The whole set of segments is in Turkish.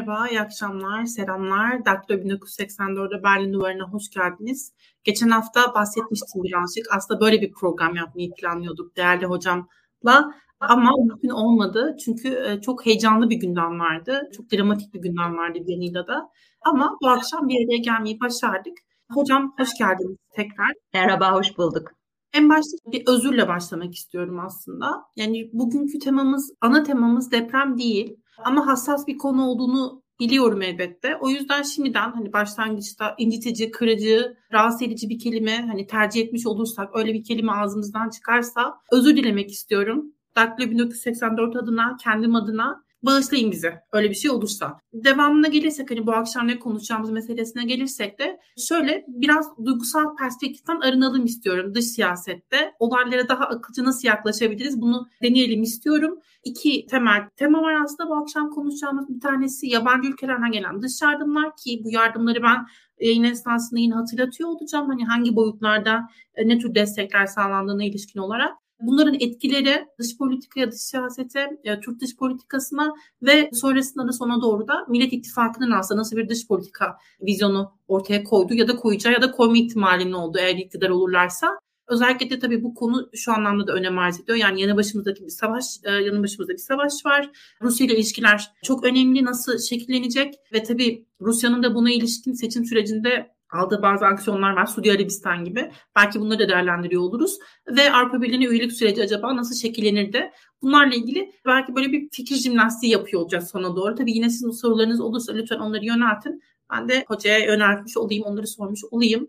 Merhaba, iyi akşamlar, selamlar. Daktilo 1984'de Berlin Duvarı'na hoş geldiniz. Geçen hafta bahsetmiştim birazcık. Aslında böyle bir program yapmayı planlıyorduk değerli hocamla. Ama mümkün olmadı çünkü e, çok heyecanlı bir gündem vardı. Çok dramatik bir gündem vardı bir yanıyla da. Ama bu akşam bir araya gelmeyi başardık. Hocam hoş geldiniz tekrar. Merhaba, hoş bulduk. En başta bir özürle başlamak istiyorum aslında. Yani bugünkü temamız, ana temamız deprem değil. Ama hassas bir konu olduğunu biliyorum elbette. O yüzden şimdiden hani başlangıçta incitici, kırıcı, rahatsız edici bir kelime hani tercih etmiş olursak öyle bir kelime ağzımızdan çıkarsa özür dilemek istiyorum. Daktilo 1984 adına, kendim adına bağışlayın bizi öyle bir şey olursa. Devamına gelirsek hani bu akşam ne konuşacağımız meselesine gelirsek de şöyle biraz duygusal perspektiften arınalım istiyorum dış siyasette. Olaylara daha akılcı nasıl yaklaşabiliriz bunu deneyelim istiyorum. İki temel tema var aslında bu akşam konuşacağımız bir tanesi yabancı ülkelerden gelen dış yardımlar ki bu yardımları ben yayın esnasında yine hatırlatıyor olacağım. Hani hangi boyutlarda e, ne tür destekler sağlandığına ilişkin olarak. Bunların etkileri dış politikaya, dış siyasete, e, Türk dış politikasına ve sonrasında da sona doğru da Millet İttifakı'nın aslında nasıl bir dış politika vizyonu ortaya koydu ya da koyacağı ya da koyma ihtimalinin olduğu eğer iktidar olurlarsa. Özellikle de tabii bu konu şu anlamda da önem arz ediyor. Yani yanı başımızdaki bir savaş, e, yanı başımızda bir savaş var. Rusya ile ilişkiler çok önemli. Nasıl şekillenecek? Ve tabii Rusya'nın da buna ilişkin seçim sürecinde aldığı bazı aksiyonlar var. Suudi Arabistan gibi. Belki bunları da değerlendiriyor oluruz. Ve Avrupa Birliği'ne üyelik süreci acaba nasıl şekillenirdi? Bunlarla ilgili belki böyle bir fikir jimnastiği yapıyor olacağız sona doğru. Tabii yine sizin sorularınız olursa lütfen onları yöneltin. Ben de hocaya yöneltmiş olayım, onları sormuş olayım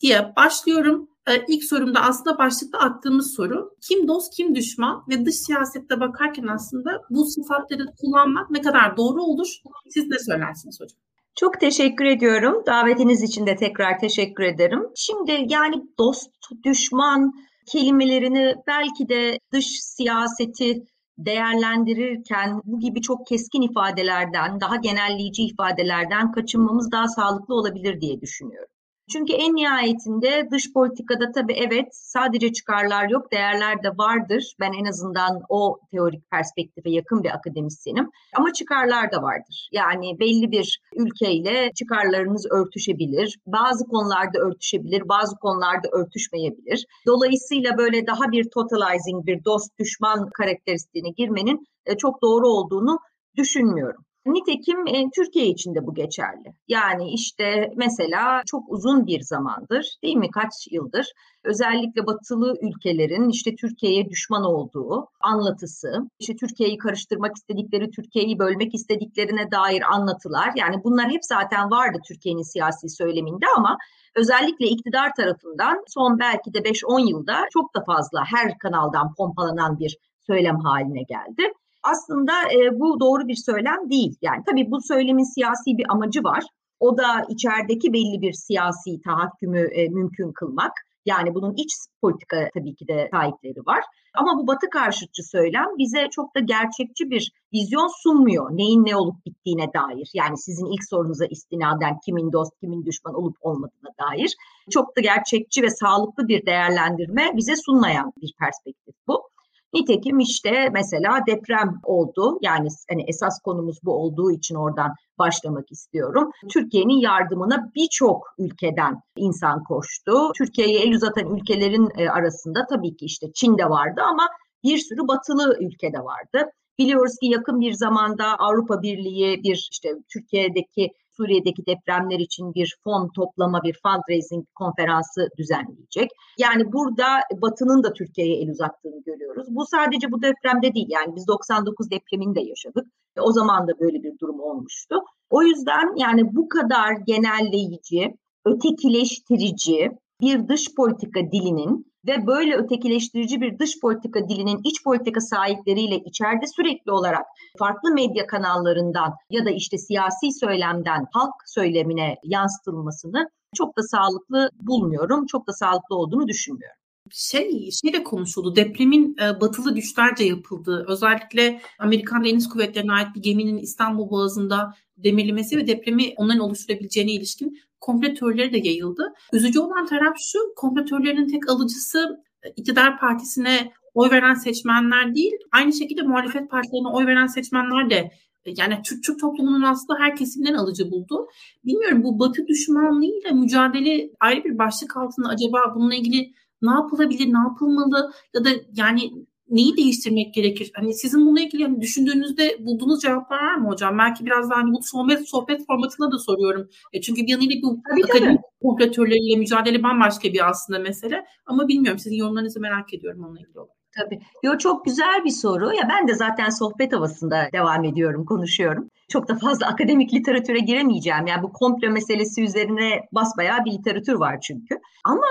diye başlıyorum. Ee, ilk sorumda aslında başlıkta attığımız soru kim dost kim düşman ve dış siyasette bakarken aslında bu sıfatları kullanmak ne kadar doğru olur? Siz ne söylersiniz hocam? Çok teşekkür ediyorum. Davetiniz için de tekrar teşekkür ederim. Şimdi yani dost, düşman kelimelerini belki de dış siyaseti değerlendirirken bu gibi çok keskin ifadelerden, daha genelleyici ifadelerden kaçınmamız daha sağlıklı olabilir diye düşünüyorum. Çünkü en nihayetinde dış politikada tabii evet sadece çıkarlar yok, değerler de vardır. Ben en azından o teorik perspektife yakın bir akademisyenim. Ama çıkarlar da vardır. Yani belli bir ülkeyle çıkarlarınız örtüşebilir. Bazı konularda örtüşebilir, bazı konularda örtüşmeyebilir. Dolayısıyla böyle daha bir totalizing, bir dost düşman karakteristiğine girmenin e, çok doğru olduğunu düşünmüyorum. Nitekim e, Türkiye için de bu geçerli. Yani işte mesela çok uzun bir zamandır değil mi kaç yıldır özellikle batılı ülkelerin işte Türkiye'ye düşman olduğu anlatısı, işte Türkiye'yi karıştırmak istedikleri, Türkiye'yi bölmek istediklerine dair anlatılar. Yani bunlar hep zaten vardı Türkiye'nin siyasi söyleminde ama özellikle iktidar tarafından son belki de 5-10 yılda çok da fazla her kanaldan pompalanan bir söylem haline geldi aslında e, bu doğru bir söylem değil. Yani tabii bu söylemin siyasi bir amacı var. O da içerideki belli bir siyasi tahakkümü e, mümkün kılmak. Yani bunun iç politika tabii ki de sahipleri var. Ama bu batı karşıtçı söylem bize çok da gerçekçi bir vizyon sunmuyor. Neyin ne olup bittiğine dair. Yani sizin ilk sorunuza istinaden kimin dost, kimin düşman olup olmadığına dair. Çok da gerçekçi ve sağlıklı bir değerlendirme bize sunmayan bir perspektif bu. Nitekim işte mesela deprem oldu. Yani hani esas konumuz bu olduğu için oradan başlamak istiyorum. Türkiye'nin yardımına birçok ülkeden insan koştu. Türkiye'ye el uzatan ülkelerin e, arasında tabii ki işte Çin de vardı ama bir sürü batılı ülkede vardı. Biliyoruz ki yakın bir zamanda Avrupa Birliği bir işte Türkiye'deki Suriye'deki depremler için bir fon toplama, bir fundraising konferansı düzenleyecek. Yani burada Batı'nın da Türkiye'ye el uzattığını görüyoruz. Bu sadece bu depremde değil yani biz 99 depremini de yaşadık. O zaman da böyle bir durum olmuştu. O yüzden yani bu kadar genelleyici, ötekileştirici bir dış politika dilinin ve böyle ötekileştirici bir dış politika dilinin iç politika sahipleriyle içeride sürekli olarak farklı medya kanallarından ya da işte siyasi söylemden halk söylemine yansıtılmasını çok da sağlıklı bulmuyorum. Çok da sağlıklı olduğunu düşünmüyorum şey şey de konuşuldu. Depremin e, batılı güçlerce yapıldığı, özellikle Amerikan Deniz Kuvvetleri'ne ait bir geminin İstanbul Boğazı'nda demirlemesi ve depremi onların oluşturabileceğine ilişkin komplo teorileri de yayıldı. Üzücü olan taraf şu, komplo teorilerinin tek alıcısı e, iktidar partisine oy veren seçmenler değil, aynı şekilde muhalefet partilerine oy veren seçmenler de yani Türk, Türk toplumunun aslında her kesimden alıcı buldu. Bilmiyorum bu batı düşmanlığıyla mücadele ayrı bir başlık altında acaba bununla ilgili ne yapılabilir, ne yapılmalı ya da yani neyi değiştirmek gerekir? Hani sizin bununla ilgili hani düşündüğünüzde bulduğunuz cevaplar var mı hocam? Belki biraz daha hani bu sohbet sohbet formatında da soruyorum. E çünkü bir yanıyla bu tabii, akademik kompletörleriyle mücadele bambaşka bir aslında mesele. Ama bilmiyorum sizin yorumlarınızı merak ediyorum onunla ilgili olarak. Tabii. Yo çok güzel bir soru. Ya ben de zaten sohbet havasında devam ediyorum, konuşuyorum. Çok da fazla akademik literatüre giremeyeceğim. Yani bu komplo meselesi üzerine basbayağı bir literatür var çünkü. Ama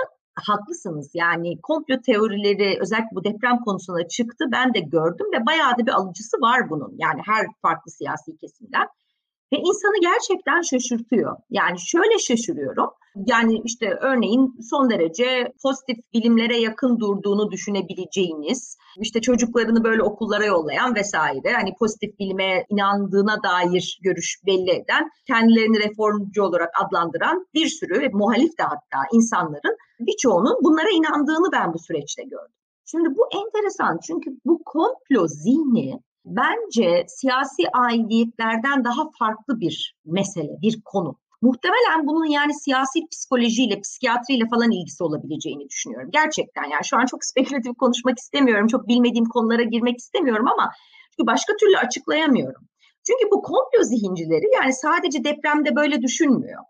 haklısınız. Yani komplo teorileri özellikle bu deprem konusuna çıktı. Ben de gördüm ve bayağı da bir alıcısı var bunun. Yani her farklı siyasi kesimden. Ve insanı gerçekten şaşırtıyor. Yani şöyle şaşırıyorum. Yani işte örneğin son derece pozitif bilimlere yakın durduğunu düşünebileceğiniz, işte çocuklarını böyle okullara yollayan vesaire, hani pozitif bilime inandığına dair görüş belli eden, kendilerini reformcu olarak adlandıran bir sürü muhalif de hatta insanların birçoğunun bunlara inandığını ben bu süreçte gördüm. Şimdi bu enteresan çünkü bu komplo zihni bence siyasi aidiyetlerden daha farklı bir mesele, bir konu. Muhtemelen bunun yani siyasi psikolojiyle, psikiyatriyle falan ilgisi olabileceğini düşünüyorum. Gerçekten yani şu an çok spekülatif konuşmak istemiyorum, çok bilmediğim konulara girmek istemiyorum ama çünkü başka türlü açıklayamıyorum. Çünkü bu komplo zihincileri yani sadece depremde böyle düşünmüyor.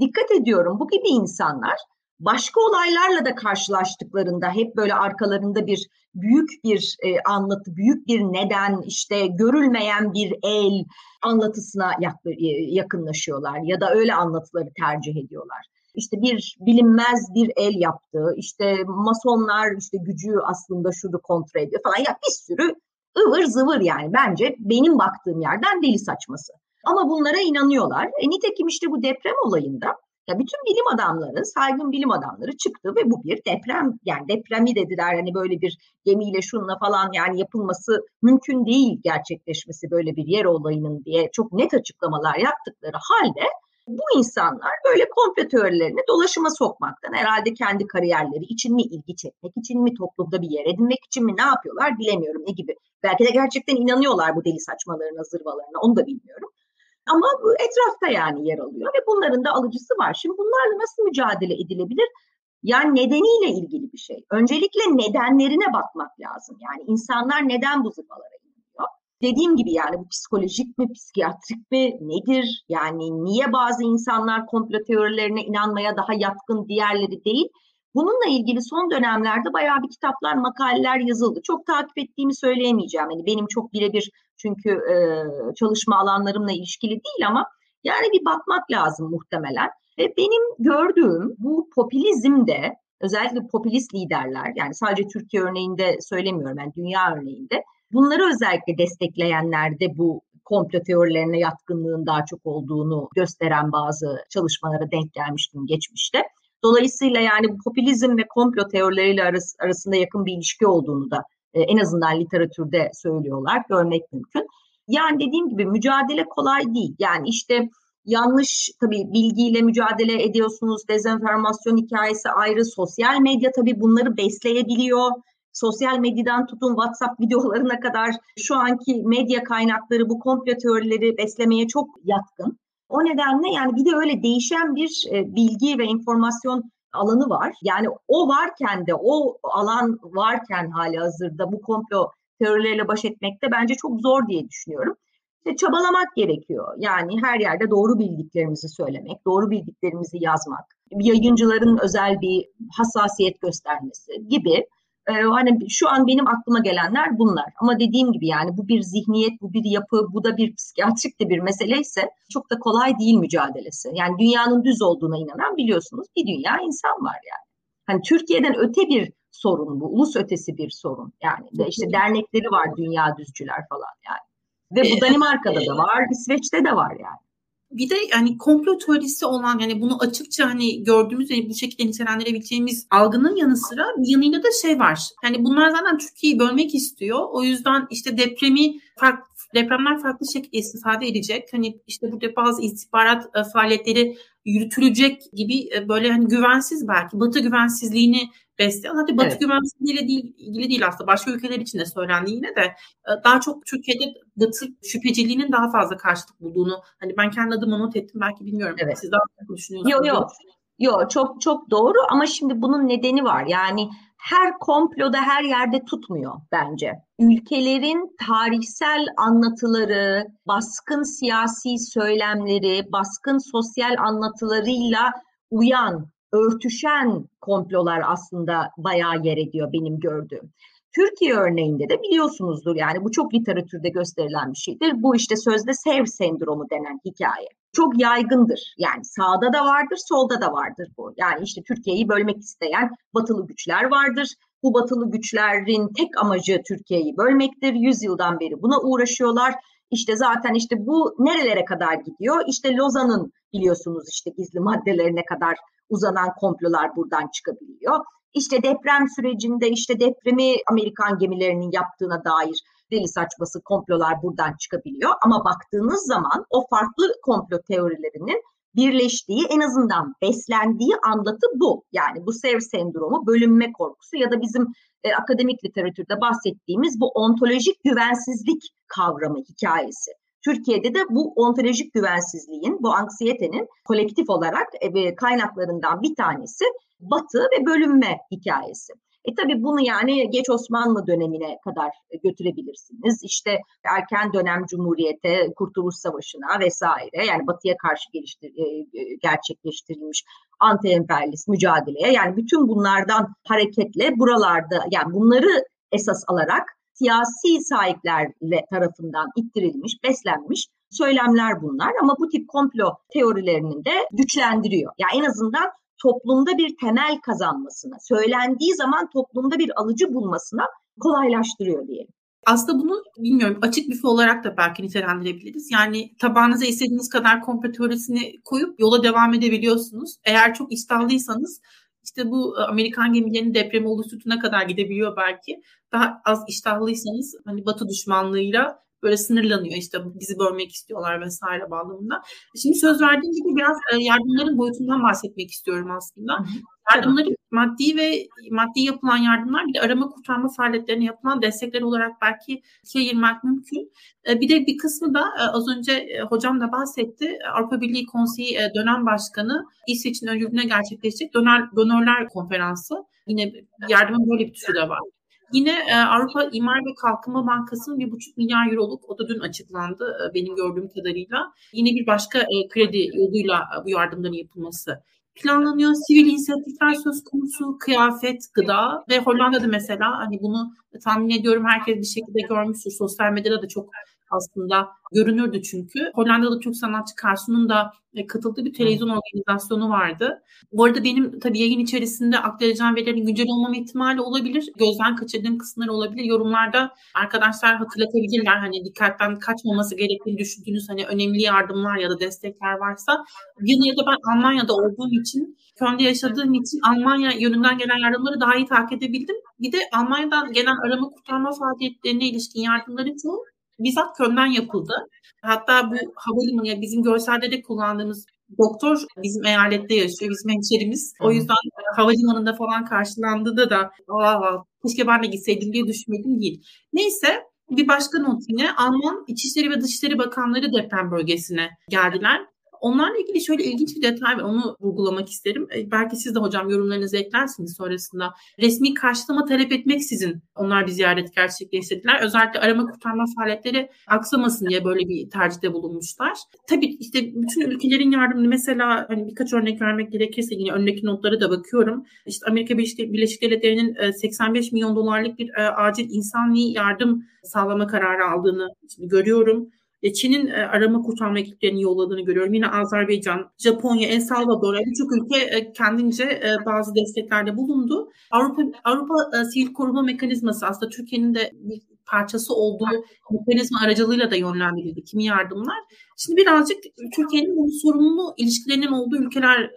Dikkat ediyorum bu gibi insanlar başka olaylarla da karşılaştıklarında hep böyle arkalarında bir büyük bir e, anlatı, büyük bir neden, işte görülmeyen bir el anlatısına e, yakınlaşıyorlar ya da öyle anlatıları tercih ediyorlar. İşte bir bilinmez bir el yaptı, işte masonlar işte gücü aslında şunu kontrol ediyor falan ya bir sürü ıvır zıvır yani bence benim baktığım yerden deli saçması. Ama bunlara inanıyorlar. E, nitekim işte bu deprem olayında ya bütün bilim adamları, saygın bilim adamları çıktı ve bu bir deprem yani depremi dediler hani böyle bir gemiyle şunla falan yani yapılması mümkün değil gerçekleşmesi böyle bir yer olayının diye çok net açıklamalar yaptıkları halde bu insanlar böyle komplo teorilerini dolaşıma sokmaktan herhalde kendi kariyerleri için mi ilgi çekmek için mi toplumda bir yer edinmek için mi ne yapıyorlar bilemiyorum ne gibi. Belki de gerçekten inanıyorlar bu deli saçmalarına zırvalarına onu da bilmiyorum. Ama etrafta yani yer alıyor ve bunların da alıcısı var. Şimdi bunlarla nasıl mücadele edilebilir? Yani nedeniyle ilgili bir şey. Öncelikle nedenlerine bakmak lazım. Yani insanlar neden bu zırvalara inanıyor? Dediğim gibi yani bu psikolojik mi, psikiyatrik mi, nedir? Yani niye bazı insanlar komplo teorilerine inanmaya daha yatkın, diğerleri değil? Bununla ilgili son dönemlerde bayağı bir kitaplar, makaleler yazıldı. Çok takip ettiğimi söyleyemeyeceğim. Yani benim çok birebir çünkü e, çalışma alanlarımla ilişkili değil ama yani bir bakmak lazım muhtemelen. Ve benim gördüğüm bu popülizmde özellikle popülist liderler yani sadece Türkiye örneğinde söylemiyorum yani dünya örneğinde bunları özellikle destekleyenlerde bu komplo teorilerine yatkınlığın daha çok olduğunu gösteren bazı çalışmalara denk gelmiştim geçmişte. Dolayısıyla yani popülizm ve komplo teorileriyle arası, arasında yakın bir ilişki olduğunu da e, en azından literatürde söylüyorlar, görmek mümkün. Yani dediğim gibi mücadele kolay değil. Yani işte yanlış tabii bilgiyle mücadele ediyorsunuz. Dezenformasyon hikayesi ayrı. Sosyal medya tabii bunları besleyebiliyor. Sosyal medyadan tutun WhatsApp videolarına kadar şu anki medya kaynakları bu komplo teorileri beslemeye çok yatkın. O nedenle yani bir de öyle değişen bir e, bilgi ve informasyon alanı var. Yani o varken de o alan varken hali hazırda bu komplo teorileriyle baş etmekte bence çok zor diye düşünüyorum. İşte çabalamak gerekiyor. Yani her yerde doğru bildiklerimizi söylemek, doğru bildiklerimizi yazmak, yayıncıların özel bir hassasiyet göstermesi gibi ee, hani şu an benim aklıma gelenler bunlar. Ama dediğim gibi yani bu bir zihniyet, bu bir yapı, bu da bir psikiyatrik de bir mesele ise çok da kolay değil mücadelesi. Yani dünyanın düz olduğuna inanan biliyorsunuz bir dünya insan var yani. Hani Türkiye'den öte bir sorun bu, ulus ötesi bir sorun. Yani de işte dernekleri var dünya düzcüler falan yani. Ve bu Danimarka'da da var, İsveç'te de var yani bir de yani komplo teorisi olan yani bunu açıkça hani gördüğümüz ve bu şekilde nitelendirebileceğimiz algının yanı sıra bir yanıyla da şey var. Yani bunlar zaten Türkiye'yi bölmek istiyor. O yüzden işte depremi farklı depremler farklı şekilde istifade edecek. Hani işte burada bazı istihbarat e, faaliyetleri yürütülecek gibi e, böyle hani güvensiz belki batı güvensizliğini besleyen hadi batı evet. güvensizliğiyle değil, ilgili değil aslında başka ülkeler için de söylendi yine de e, daha çok Türkiye'de batı şüpheciliğinin daha fazla karşılık bulduğunu hani ben kendi adıma not ettim belki bilmiyorum evet. siz daha düşünüyorsunuz. Yok yok. Yok çok çok doğru ama şimdi bunun nedeni var. Yani her komploda her yerde tutmuyor bence. Ülkelerin tarihsel anlatıları, baskın siyasi söylemleri, baskın sosyal anlatılarıyla uyan, örtüşen komplolar aslında bayağı yer ediyor benim gördüğüm. Türkiye örneğinde de biliyorsunuzdur yani bu çok literatürde gösterilen bir şeydir. Bu işte sözde sev sendromu denen hikaye. Çok yaygındır. Yani sağda da vardır, solda da vardır bu. Yani işte Türkiye'yi bölmek isteyen batılı güçler vardır. Bu batılı güçlerin tek amacı Türkiye'yi bölmektir. Yüzyıldan beri buna uğraşıyorlar. İşte zaten işte bu nerelere kadar gidiyor? İşte Lozan'ın biliyorsunuz işte gizli maddelerine kadar uzanan komplolar buradan çıkabiliyor. İşte deprem sürecinde işte depremi Amerikan gemilerinin yaptığına dair deli saçması komplolar buradan çıkabiliyor. Ama baktığınız zaman o farklı komplo teorilerinin birleştiği en azından beslendiği anlatı bu. Yani bu sev sendromu, bölünme korkusu ya da bizim e, akademik literatürde bahsettiğimiz bu ontolojik güvensizlik kavramı hikayesi. Türkiye'de de bu ontolojik güvensizliğin, bu anksiyetenin kolektif olarak e, kaynaklarından bir tanesi batı ve bölünme hikayesi. E tabii bunu yani geç Osmanlı dönemine kadar götürebilirsiniz. İşte erken dönem Cumhuriyete, Kurtuluş Savaşı'na vesaire yani batıya karşı geliştir, e, e, gerçekleştirilmiş anti-emperyalist mücadeleye yani bütün bunlardan hareketle buralarda yani bunları esas alarak siyasi sahiplerle tarafından ittirilmiş, beslenmiş söylemler bunlar ama bu tip komplo teorilerinin de güçlendiriyor. Yani en azından toplumda bir temel kazanmasına, söylendiği zaman toplumda bir alıcı bulmasına kolaylaştırıyor diyelim. Aslında bunu bilmiyorum açık büfe olarak da belki nitelendirebiliriz. Yani tabağınıza istediğiniz kadar komplo teorisini koyup yola devam edebiliyorsunuz. Eğer çok iştahlıysanız işte bu Amerikan gemilerinin depremi oluşturduğuna kadar gidebiliyor belki. Daha az iştahlıysanız hani Batı düşmanlığıyla böyle sınırlanıyor. İşte bizi bölmek istiyorlar vesaire bağlamında. Şimdi söz verdiğim gibi biraz e, yardımların boyutundan bahsetmek istiyorum aslında. Yardımları maddi ve maddi yapılan yardımlar bir de arama kurtarma faaliyetlerine yapılan destekler olarak belki ikiye ayırmak mümkün. E, bir de bir kısmı da e, az önce hocam da bahsetti. Avrupa Birliği Konseyi dönem başkanı İsveç'in öncülüğüne gerçekleşecek Döner, Donörler Konferansı. Yine yardımın böyle bir türü de var. Yine e, Avrupa İmar ve Kalkınma Bankası'nın bir buçuk milyar euroluk, o da dün açıklandı e, benim gördüğüm kadarıyla. Yine bir başka e, kredi yoluyla e, bu yardımların yapılması planlanıyor. Sivil inisiyatifler söz konusu, kıyafet, gıda ve Hollanda'da mesela hani bunu tahmin ediyorum herkes bir şekilde görmüştür. Sosyal medyada da çok aslında görünürdü çünkü. Hollandalı Türk sanatçı Karsu'nun da e, katıldığı bir televizyon organizasyonu vardı. Bu arada benim tabii yayın içerisinde aktaracağım verilerin güncel olmama ihtimali olabilir. Gözden kaçırdığım kısımlar olabilir. Yorumlarda arkadaşlar hatırlatabilirler. Hani dikkatten kaçmaması gerektiğini düşündüğünüz hani önemli yardımlar ya da destekler varsa. Yine ya da ben Almanya'da olduğum için Köln'de yaşadığım için Almanya yönünden gelen yardımları daha iyi takip edebildim. Bir de Almanya'dan gelen arama kurtarma faaliyetlerine ilişkin yardımların çoğu bizzat Köln'den yapıldı. Hatta bu havalimanı ya bizim görselde de kullandığımız doktor bizim eyalette yaşıyor, bizim hemşerimiz. O yüzden havalimanında falan karşılandığında da aa, keşke ben de gitseydim diye düşünmedim değil. Neyse bir başka not yine Alman İçişleri ve Dışişleri Bakanları deprem bölgesine geldiler. Onlarla ilgili şöyle ilginç bir detay var. Onu vurgulamak isterim. E, belki siz de hocam yorumlarınızı eklersiniz sonrasında. Resmi karşılama talep etmeksizin onlar bir ziyaret gerçekleştirdiler. Özellikle arama kurtarma faaliyetleri aksamasın diye böyle bir tercihte bulunmuşlar. Tabii işte bütün ülkelerin yardımını mesela hani birkaç örnek vermek gerekirse yine öndeki notları da bakıyorum. İşte Amerika Birleşik Devletleri'nin 85 e, milyon dolarlık bir e, acil insani yardım sağlama kararı aldığını görüyorum. E, Çin'in e, arama kurtarma ekiplerini yolladığını görüyorum. Yine Azerbaycan, Japonya, El Salvador birçok ülke e, kendince bazı desteklerde bulundu. Avrupa Avrupa Sivil Koruma Mekanizması aslında Türkiye'nin de bir parçası olduğu mekanizma aracılığıyla da yönlendirildi kimi yardımlar. Şimdi birazcık Türkiye'nin bu sorumlu ilişkilerinin olduğu ülkeler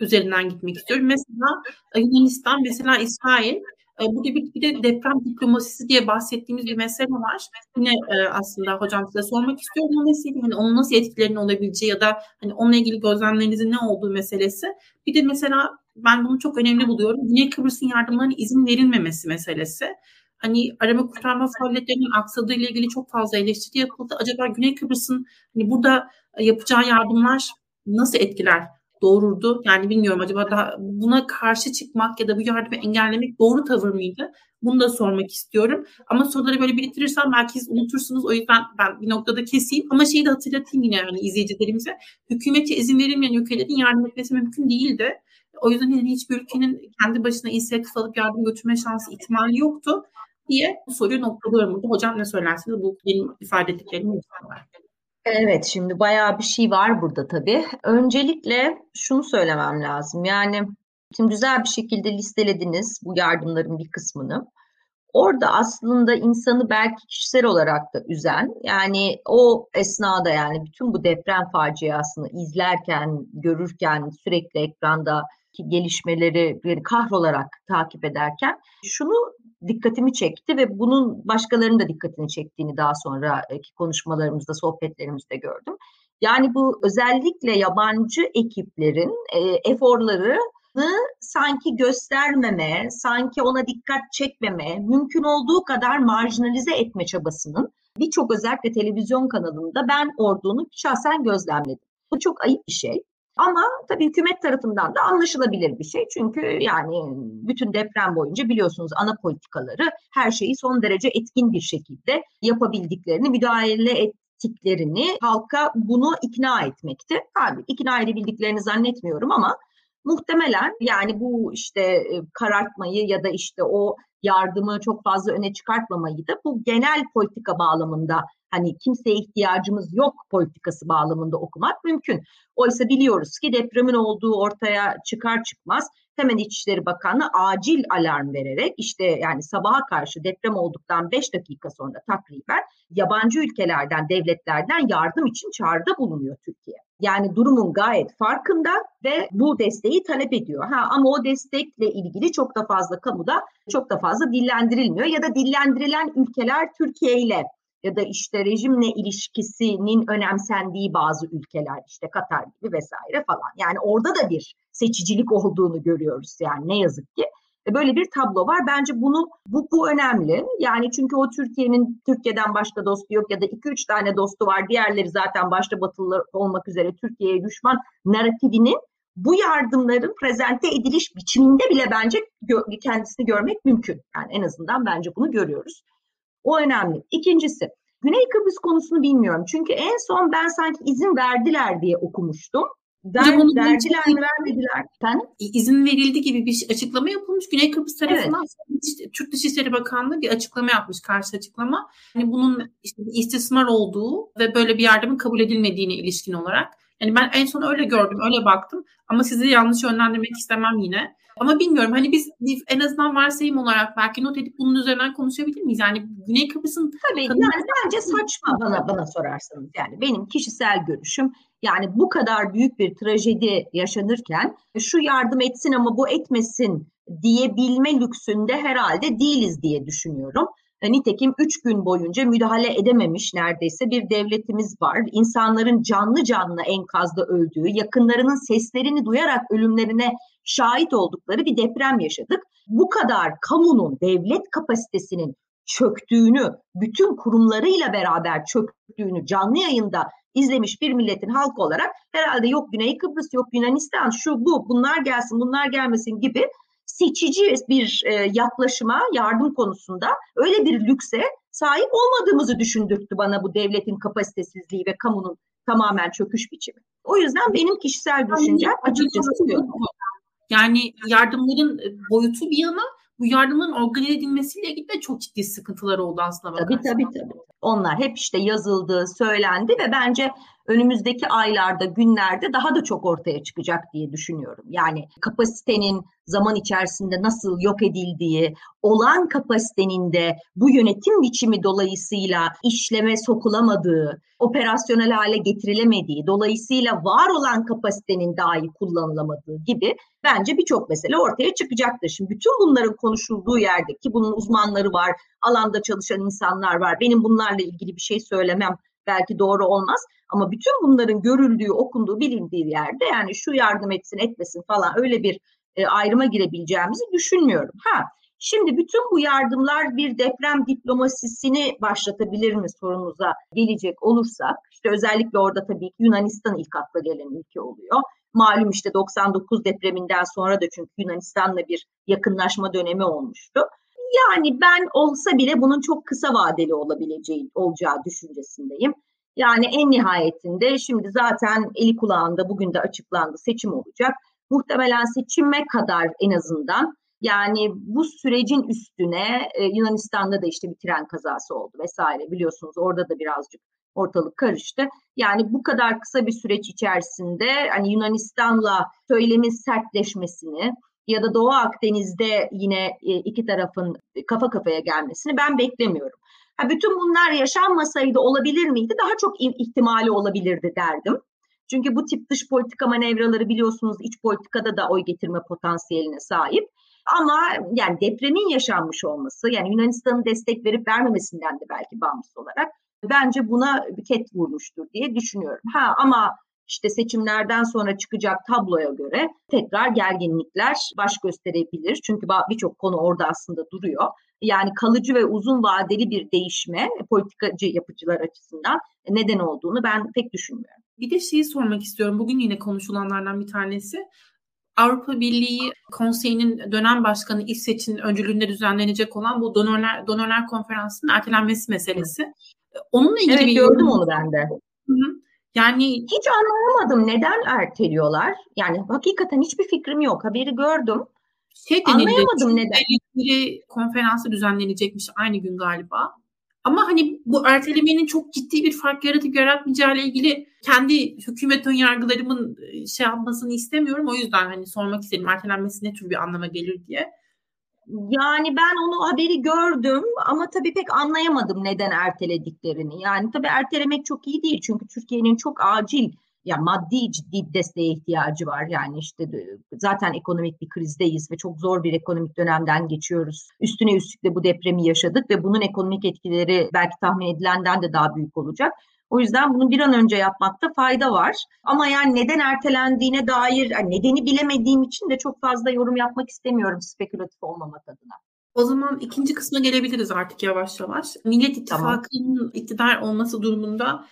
üzerinden gitmek istiyorum. Mesela Yunanistan, mesela İsrail E, burada bir, bir de deprem diplomasisi diye bahsettiğimiz bir mesele var. Yine e, aslında hocam size sormak istiyorum o meseleyi. Hani onun nasıl etkilerinin olabileceği ya da hani onunla ilgili gözlemlerinizin ne olduğu meselesi. Bir de mesela ben bunu çok önemli buluyorum. Güney Kıbrıs'ın yardımlarına izin verilmemesi meselesi. Hani arama kurtarma faaliyetlerinin aksadığı ile ilgili çok fazla eleştiri yapıldı. Acaba Güney Kıbrıs'ın hani burada yapacağı yardımlar nasıl etkiler doğururdu? Yani bilmiyorum acaba daha buna karşı çıkmak ya da bu yardımı engellemek doğru tavır mıydı? Bunu da sormak istiyorum. Ama soruları böyle biriktirirsem belki siz unutursunuz. O yüzden ben bir noktada keseyim. Ama şeyi de hatırlatayım yine yani izleyicilerimize. Hükümete izin verilmeyen ülkelerin yardım etmesi mümkün değildi. O yüzden hiçbir ülkenin kendi başına inisiyatif alıp yardım götürme şansı ihtimali yoktu diye bu soruyu noktalıyorum burada. Hocam ne söylersiniz? Bu benim ifade ettiklerim var. Evet, şimdi bayağı bir şey var burada tabii. Öncelikle şunu söylemem lazım. Yani şimdi güzel bir şekilde listelediniz bu yardımların bir kısmını. Orada aslında insanı belki kişisel olarak da üzen, yani o esnada yani bütün bu deprem faciasını izlerken, görürken, sürekli ekranda gelişmeleri yani kahrolarak takip ederken şunu dikkatimi çekti ve bunun başkalarının da dikkatini çektiğini daha sonraki konuşmalarımızda, sohbetlerimizde gördüm. Yani bu özellikle yabancı ekiplerin e, eforları sanki göstermeme, sanki ona dikkat çekmeme, mümkün olduğu kadar marjinalize etme çabasının birçok özellikle televizyon kanalında ben olduğunu şahsen gözlemledim. Bu çok ayıp bir şey. Ama tabii hükümet tarafından da anlaşılabilir bir şey. Çünkü yani bütün deprem boyunca biliyorsunuz ana politikaları her şeyi son derece etkin bir şekilde yapabildiklerini, müdahale ettiklerini halka bunu ikna etmekti. Tabii ikna edebildiklerini zannetmiyorum ama muhtemelen yani bu işte e, karartmayı ya da işte o yardımı çok fazla öne çıkartmamayı da bu genel politika bağlamında hani kimseye ihtiyacımız yok politikası bağlamında okumak mümkün. Oysa biliyoruz ki depremin olduğu ortaya çıkar çıkmaz hemen İçişleri Bakanlığı acil alarm vererek işte yani sabaha karşı deprem olduktan 5 dakika sonra takriben yabancı ülkelerden, devletlerden yardım için çağrıda bulunuyor Türkiye. Yani durumun gayet farkında ve bu desteği talep ediyor. Ha ama o destekle ilgili çok da fazla kamuda çok da fazla dillendirilmiyor ya da dillendirilen ülkeler Türkiye ile ya da işte rejimle ilişkisinin önemsendiği bazı ülkeler işte Katar gibi vesaire falan. Yani orada da bir seçicilik olduğunu görüyoruz yani ne yazık ki. E, böyle bir tablo var. Bence bunu bu, bu önemli. Yani çünkü o Türkiye'nin Türkiye'den başka dostu yok ya da iki üç tane dostu var. Diğerleri zaten başta Batılılar olmak üzere Türkiye'ye düşman narratifinin bu yardımların prezente ediliş biçiminde bile bence gö- kendisini görmek mümkün. Yani en azından bence bunu görüyoruz. O önemli. İkincisi, Güney Kıbrıs konusunu bilmiyorum. Çünkü en son ben sanki izin verdiler diye okumuştum. Ver, verdiler mi vermediler? Efendim? İzin verildi gibi bir açıklama yapılmış. Güney Kıbrıs tarafından evet. Türk Dışişleri Bakanlığı bir açıklama yapmış, karşı açıklama. Yani bunun işte bir istismar olduğu ve böyle bir yardımın kabul edilmediğine ilişkin olarak. Yani ben en son öyle gördüm, öyle baktım. Ama sizi yanlış yönlendirmek istemem yine. Ama bilmiyorum hani biz, en azından varsayım olarak belki not edip bunun üzerinden konuşabilir miyiz? Yani Güney Kıbrıs'ın... Tabii kadın... yani bence saçma bana, bana sorarsanız. Yani benim kişisel görüşüm yani bu kadar büyük bir trajedi yaşanırken şu yardım etsin ama bu etmesin diyebilme lüksünde herhalde değiliz diye düşünüyorum. Nitekim üç gün boyunca müdahale edememiş neredeyse bir devletimiz var. İnsanların canlı canlı enkazda öldüğü, yakınlarının seslerini duyarak ölümlerine şahit oldukları bir deprem yaşadık. Bu kadar kamunun, devlet kapasitesinin çöktüğünü, bütün kurumlarıyla beraber çöktüğünü canlı yayında izlemiş bir milletin halkı olarak herhalde yok Güney Kıbrıs, yok Yunanistan, şu bu, bunlar gelsin, bunlar gelmesin gibi seçici bir e, yaklaşıma yardım konusunda öyle bir lükse sahip olmadığımızı düşündürttü bana bu devletin kapasitesizliği ve kamunun tamamen çöküş biçimi. O yüzden benim kişisel düşüncem açıkçası. Yani yardımların e, boyutu bir yana bu yardımın organize edilmesiyle ilgili de çok ciddi sıkıntılar oldu aslında. Tabii tabii tabii. Onlar hep işte yazıldı, söylendi ve bence önümüzdeki aylarda, günlerde daha da çok ortaya çıkacak diye düşünüyorum. Yani kapasitenin zaman içerisinde nasıl yok edildiği, olan kapasitenin de bu yönetim biçimi dolayısıyla işleme sokulamadığı, operasyonel hale getirilemediği, dolayısıyla var olan kapasitenin dahi kullanılamadığı gibi bence birçok mesele ortaya çıkacaktır. Şimdi bütün bunların konuşulduğu yerde ki bunun uzmanları var, alanda çalışan insanlar var. Benim bunlarla ilgili bir şey söylemem belki doğru olmaz ama bütün bunların görüldüğü, okunduğu, bilindiği yerde yani şu yardım etsin, etmesin falan öyle bir e, ayrıma girebileceğimizi düşünmüyorum. Ha, şimdi bütün bu yardımlar bir deprem diplomasisini başlatabilir mi sorumuza gelecek olursak, işte özellikle orada tabii ki Yunanistan ilk akla gelen ülke oluyor. Malum işte 99 depreminden sonra da çünkü Yunanistan'la bir yakınlaşma dönemi olmuştu. Yani ben olsa bile bunun çok kısa vadeli olabileceği olacağı düşüncesindeyim. Yani en nihayetinde şimdi zaten eli kulağında bugün de açıklandı seçim olacak. Muhtemelen seçime kadar en azından yani bu sürecin üstüne e, Yunanistan'da da işte bir tren kazası oldu vesaire biliyorsunuz orada da birazcık ortalık karıştı. Yani bu kadar kısa bir süreç içerisinde hani Yunanistan'la söylemin sertleşmesini ya da Doğu Akdeniz'de yine e, iki tarafın kafa kafaya gelmesini ben beklemiyorum. Ha, bütün bunlar yaşanmasaydı olabilir miydi? Daha çok ihtimali olabilirdi derdim. Çünkü bu tip dış politika manevraları biliyorsunuz iç politikada da oy getirme potansiyeline sahip. Ama yani depremin yaşanmış olması yani Yunanistan'ın destek verip vermemesinden de belki bağımsız olarak bence buna ket vurmuştur diye düşünüyorum. Ha ama işte seçimlerden sonra çıkacak tabloya göre tekrar gerginlikler baş gösterebilir. Çünkü birçok konu orada aslında duruyor. Yani kalıcı ve uzun vadeli bir değişme politikacı yapıcılar açısından neden olduğunu ben pek düşünmüyorum. Bir de şeyi sormak istiyorum. Bugün yine konuşulanlardan bir tanesi. Avrupa Birliği Konseyi'nin dönem başkanı İsveç'in öncülüğünde düzenlenecek olan bu donörler donörler konferansının ertelenmesi meselesi. Onunla ilgili evet, bir gördüm onu ben de. Hı-hı. Yani hiç anlayamadım neden erteliyorlar. Yani hakikaten hiçbir fikrim yok. Haberi gördüm. Şey Anlayamadım neden. Bir konferansı düzenlenecekmiş aynı gün galiba. Ama hani bu ertelemenin çok ciddi bir fark yaratıp yaratmayacağı ile ilgili kendi hükümet ön yargılarımın e, şey yapmasını istemiyorum. O yüzden hani sormak istedim ertelenmesi ne tür bir anlama gelir diye. Yani ben onu haberi gördüm ama tabii pek anlayamadım neden ertelediklerini. Yani tabii ertelemek çok iyi değil çünkü Türkiye'nin çok acil ya maddi ciddi desteğe ihtiyacı var. Yani işte zaten ekonomik bir krizdeyiz ve çok zor bir ekonomik dönemden geçiyoruz. Üstüne üstlük de bu depremi yaşadık ve bunun ekonomik etkileri belki tahmin edilenden de daha büyük olacak. O yüzden bunu bir an önce yapmakta fayda var. Ama yani neden ertelendiğine dair yani nedeni bilemediğim için de çok fazla yorum yapmak istemiyorum spekülatif olmamak adına. O zaman ikinci kısma gelebiliriz artık yavaş yavaş. Millet İttifakı'nın tamam. iktidar olması durumunda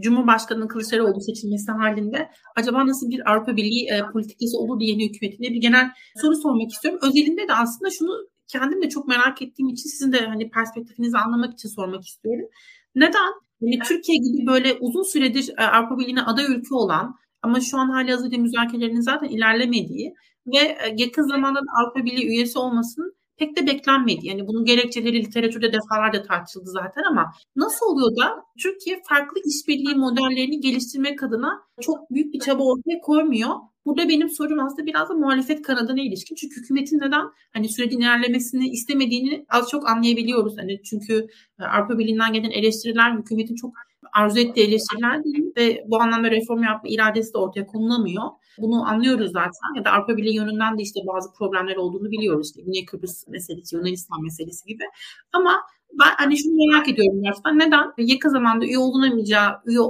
Cumhurbaşkanı Kılıçdaroğlu seçilmesi halinde acaba nasıl bir Avrupa Birliği e, politikası olur diye yeni hükümetine bir genel soru sormak istiyorum. Özelinde de aslında şunu kendim de çok merak ettiğim için sizin de hani perspektifinizi anlamak için sormak istiyorum. Neden? Yani Türkiye gibi böyle uzun süredir e, Avrupa Birliği'ne aday ülke olan ama şu an hali hazırda müzakerelerinin zaten ilerlemediği ve e, yakın zamanda da Avrupa Birliği üyesi olmasının pek de beklenmedi. Yani bunun gerekçeleri literatürde defalarca tartışıldı zaten ama nasıl oluyor da Türkiye farklı işbirliği modellerini geliştirmek adına çok büyük bir çaba ortaya koymuyor? Burada benim sorum aslında biraz da muhalefet kanadına ilişkin. Çünkü hükümetin neden hani sürecin ilerlemesini istemediğini az çok anlayabiliyoruz. Hani çünkü e, Avrupa Birliği'nden gelen eleştiriler hükümetin çok arzu ettiği eleştiriler değil ve bu anlamda reform yapma iradesi de ortaya konulamıyor. Bunu anlıyoruz zaten ya da Avrupa Birliği yönünden de işte bazı problemler olduğunu biliyoruz. İşte Güney Kıbrıs meselesi, Yunanistan meselesi gibi. Ama ben hani şunu merak ediyorum gerçekten neden yakın zamanda üye olunamayacağı, üye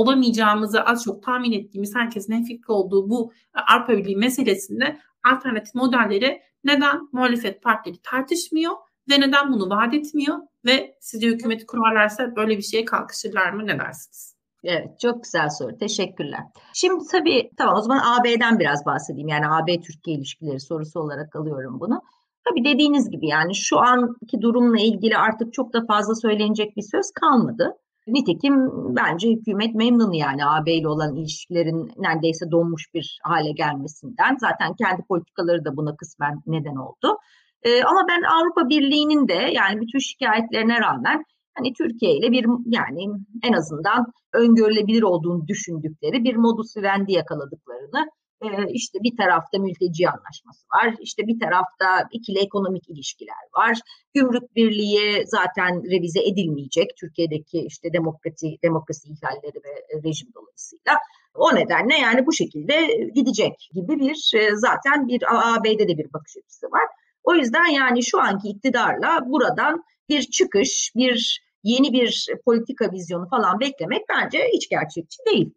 olamayacağımızı az çok tahmin ettiğimiz herkesin en fikri olduğu bu Avrupa Birliği meselesinde alternatif modelleri neden muhalefet partileri tartışmıyor ve neden bunu vaat etmiyor ve sizce hükümeti kurarlarsa böyle bir şeye kalkışırlar mı ne dersiniz? Evet çok güzel soru. Teşekkürler. Şimdi tabii tamam o zaman AB'den biraz bahsedeyim. Yani AB-Türkiye ilişkileri sorusu olarak alıyorum bunu. Tabii dediğiniz gibi yani şu anki durumla ilgili artık çok da fazla söylenecek bir söz kalmadı. Nitekim bence hükümet memnun yani AB ile olan ilişkilerin neredeyse donmuş bir hale gelmesinden. Zaten kendi politikaları da buna kısmen neden oldu. Ee, ama ben Avrupa Birliği'nin de yani bütün şikayetlerine rağmen hani Türkiye ile bir yani en azından öngörülebilir olduğunu düşündükleri bir modus vivendi yakaladıklarını ee, işte bir tarafta mülteci anlaşması var, işte bir tarafta ikili ekonomik ilişkiler var. Gümrük Birliği zaten revize edilmeyecek Türkiye'deki işte demokrasi demokrasi ihlalleri ve rejim dolayısıyla. O nedenle yani bu şekilde gidecek gibi bir e, zaten bir AB'de de bir bakış açısı var. O yüzden yani şu anki iktidarla buradan bir çıkış, bir yeni bir politika vizyonu falan beklemek bence hiç gerçekçi değil.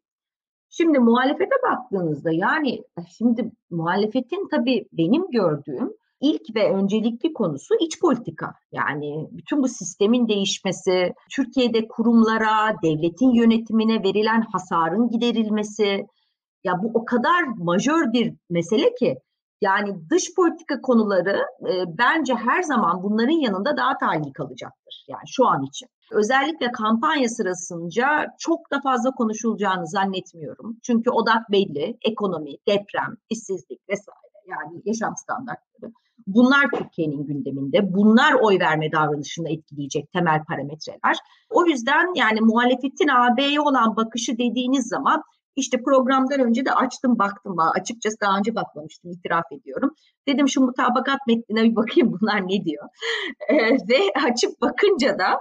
Şimdi muhalefete baktığınızda yani şimdi muhalefetin tabii benim gördüğüm ilk ve öncelikli konusu iç politika. Yani bütün bu sistemin değişmesi, Türkiye'de kurumlara, devletin yönetimine verilen hasarın giderilmesi, ya bu o kadar majör bir mesele ki yani dış politika konuları e, bence her zaman bunların yanında daha tali kalacaktır. Yani şu an için. Özellikle kampanya sırasınca çok da fazla konuşulacağını zannetmiyorum. Çünkü odak belli. Ekonomi, deprem, işsizlik vesaire. Yani yaşam standartları. Bunlar Türkiye'nin gündeminde. Bunlar oy verme davranışını etkileyecek temel parametreler. O yüzden yani muhalefetin AB'ye olan bakışı dediğiniz zaman işte programdan önce de açtım baktım. Açıkçası daha önce bakmamıştım itiraf ediyorum. Dedim şu mutabakat metnine bir bakayım bunlar ne diyor. E, ve açıp bakınca da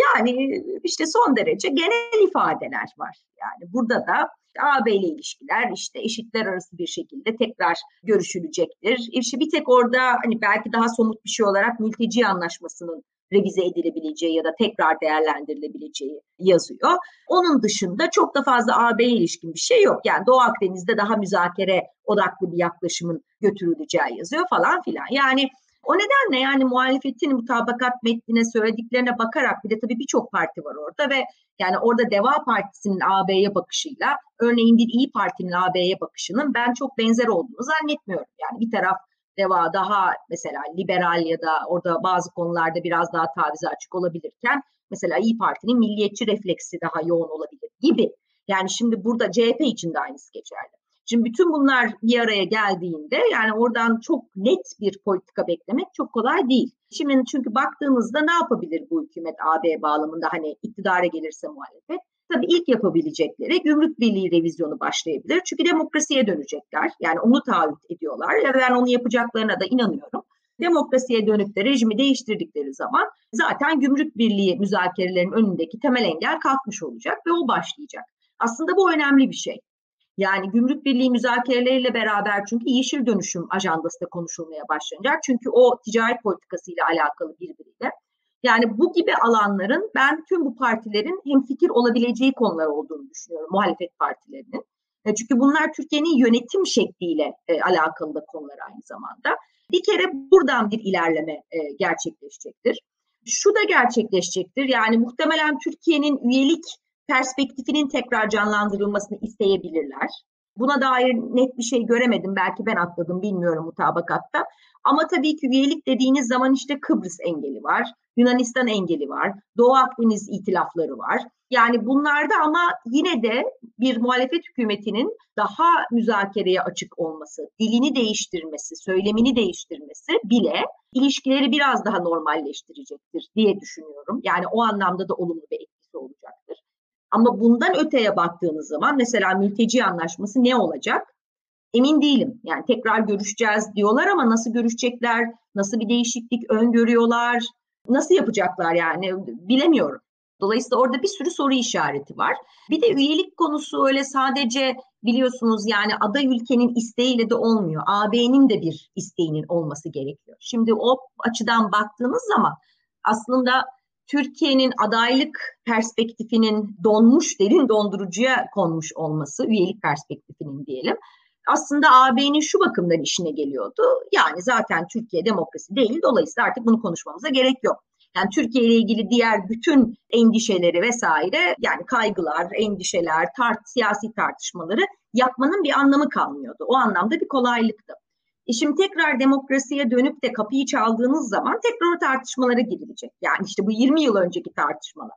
yani işte son derece genel ifadeler var. Yani burada da AB ile ilişkiler işte eşitler arası bir şekilde tekrar görüşülecektir. İşte bir tek orada hani belki daha somut bir şey olarak mülteci anlaşmasının revize edilebileceği ya da tekrar değerlendirilebileceği yazıyor. Onun dışında çok da fazla AB'ye ilişkin bir şey yok. Yani Doğu Akdeniz'de daha müzakere odaklı bir yaklaşımın götürüleceği yazıyor falan filan. Yani o nedenle yani muhalefetin mutabakat metnine söylediklerine bakarak bir de tabii birçok parti var orada ve yani orada Deva Partisi'nin AB'ye bakışıyla örneğin bir İyi Parti'nin AB'ye bakışının ben çok benzer olduğunu zannetmiyorum. Yani bir taraf Deva daha mesela liberal ya da orada bazı konularda biraz daha tavize açık olabilirken mesela İyi Parti'nin milliyetçi refleksi daha yoğun olabilir gibi. Yani şimdi burada CHP için de aynısı geçerli. Şimdi bütün bunlar bir araya geldiğinde yani oradan çok net bir politika beklemek çok kolay değil. Şimdi çünkü baktığımızda ne yapabilir bu hükümet AB bağlamında hani iktidara gelirse muhalefet? Tabii ilk yapabilecekleri gümrük birliği revizyonu başlayabilir. Çünkü demokrasiye dönecekler. Yani onu taahhüt ediyorlar. Ya ben onu yapacaklarına da inanıyorum. Demokrasiye dönüp de rejimi değiştirdikleri zaman zaten gümrük birliği müzakerelerinin önündeki temel engel kalkmış olacak ve o başlayacak. Aslında bu önemli bir şey. Yani gümrük birliği müzakereleriyle beraber çünkü yeşil dönüşüm ajandası da konuşulmaya başlanacak. Çünkü o ticaret politikasıyla alakalı birbiriyle. Yani bu gibi alanların ben tüm bu partilerin hem fikir olabileceği konular olduğunu düşünüyorum muhalefet partilerinin. E, çünkü bunlar Türkiye'nin yönetim şekliyle e, alakalı da konular aynı zamanda. Bir kere buradan bir ilerleme e, gerçekleşecektir. Şu da gerçekleşecektir. Yani muhtemelen Türkiye'nin üyelik perspektifinin tekrar canlandırılmasını isteyebilirler. Buna dair net bir şey göremedim. Belki ben atladım bilmiyorum mutabakatta. Ama tabii ki üyelik dediğiniz zaman işte Kıbrıs engeli var. Yunanistan engeli var. Doğu Akdeniz itilafları var. Yani bunlarda ama yine de bir muhalefet hükümetinin daha müzakereye açık olması, dilini değiştirmesi, söylemini değiştirmesi bile ilişkileri biraz daha normalleştirecektir diye düşünüyorum. Yani o anlamda da olumlu bir etkisi olacaktır. Ama bundan öteye baktığınız zaman mesela mülteci anlaşması ne olacak? Emin değilim. Yani tekrar görüşeceğiz diyorlar ama nasıl görüşecekler? Nasıl bir değişiklik öngörüyorlar? Nasıl yapacaklar yani bilemiyorum. Dolayısıyla orada bir sürü soru işareti var. Bir de üyelik konusu öyle sadece biliyorsunuz yani aday ülkenin isteğiyle de olmuyor. AB'nin de bir isteğinin olması gerekiyor. Şimdi o açıdan baktığınız zaman aslında Türkiye'nin adaylık perspektifinin donmuş, derin dondurucuya konmuş olması, üyelik perspektifinin diyelim. Aslında AB'nin şu bakımdan işine geliyordu. Yani zaten Türkiye demokrasi değil, dolayısıyla artık bunu konuşmamıza gerek yok. Yani Türkiye ile ilgili diğer bütün endişeleri vesaire yani kaygılar, endişeler, tart, siyasi tartışmaları yapmanın bir anlamı kalmıyordu. O anlamda bir kolaylıktı. Şimdi tekrar demokrasiye dönüp de kapıyı çaldığınız zaman tekrar o tartışmalara girilecek. Yani işte bu 20 yıl önceki tartışmalar.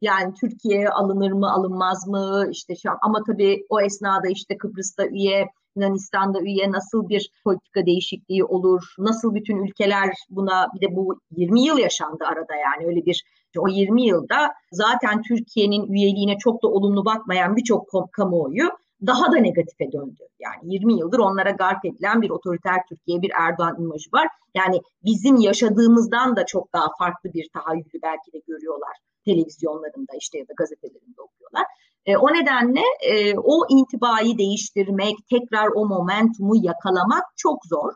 Yani Türkiye alınır mı alınmaz mı işte şu an, ama tabii o esnada işte Kıbrıs'ta üye Yunanistan'da üye nasıl bir politika değişikliği olur? Nasıl bütün ülkeler buna bir de bu 20 yıl yaşandı arada yani öyle bir O 20 yılda zaten Türkiye'nin üyeliğine çok da olumlu bakmayan birçok kamuoyu daha da negatife döndü. Yani 20 yıldır onlara garp edilen bir otoriter Türkiye, bir Erdoğan imajı var. Yani bizim yaşadığımızdan da çok daha farklı bir tahayyülü belki de görüyorlar televizyonlarında işte ya da gazetelerinde okuyorlar. E, o nedenle e, o intibayı değiştirmek, tekrar o momentumu yakalamak çok zor.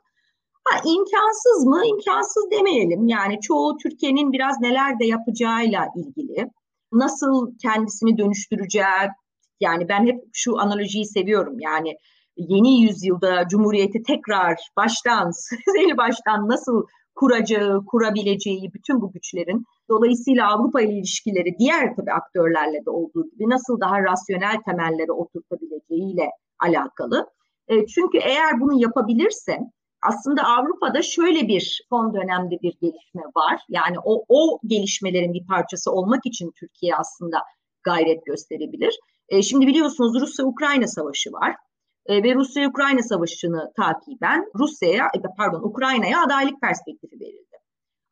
Ha, imkansız mı? İmkansız demeyelim. Yani çoğu Türkiye'nin biraz neler de yapacağıyla ilgili. Nasıl kendisini dönüştüreceği, yani ben hep şu analojiyi seviyorum. Yani yeni yüzyılda Cumhuriyeti tekrar baştan, seri baştan nasıl kuracağı, kurabileceği bütün bu güçlerin dolayısıyla Avrupa ile ilişkileri diğer tabii aktörlerle de olduğu gibi nasıl daha rasyonel temellere oturtabileceğiyle alakalı. E, çünkü eğer bunu yapabilirse aslında Avrupa'da şöyle bir son dönemde bir gelişme var. Yani o, o gelişmelerin bir parçası olmak için Türkiye aslında gayret gösterebilir. E, şimdi biliyorsunuz Rusya-Ukrayna savaşı var. E, ve Rusya-Ukrayna savaşını takiben Rusya'ya, e, pardon Ukrayna'ya adaylık perspektifi verildi.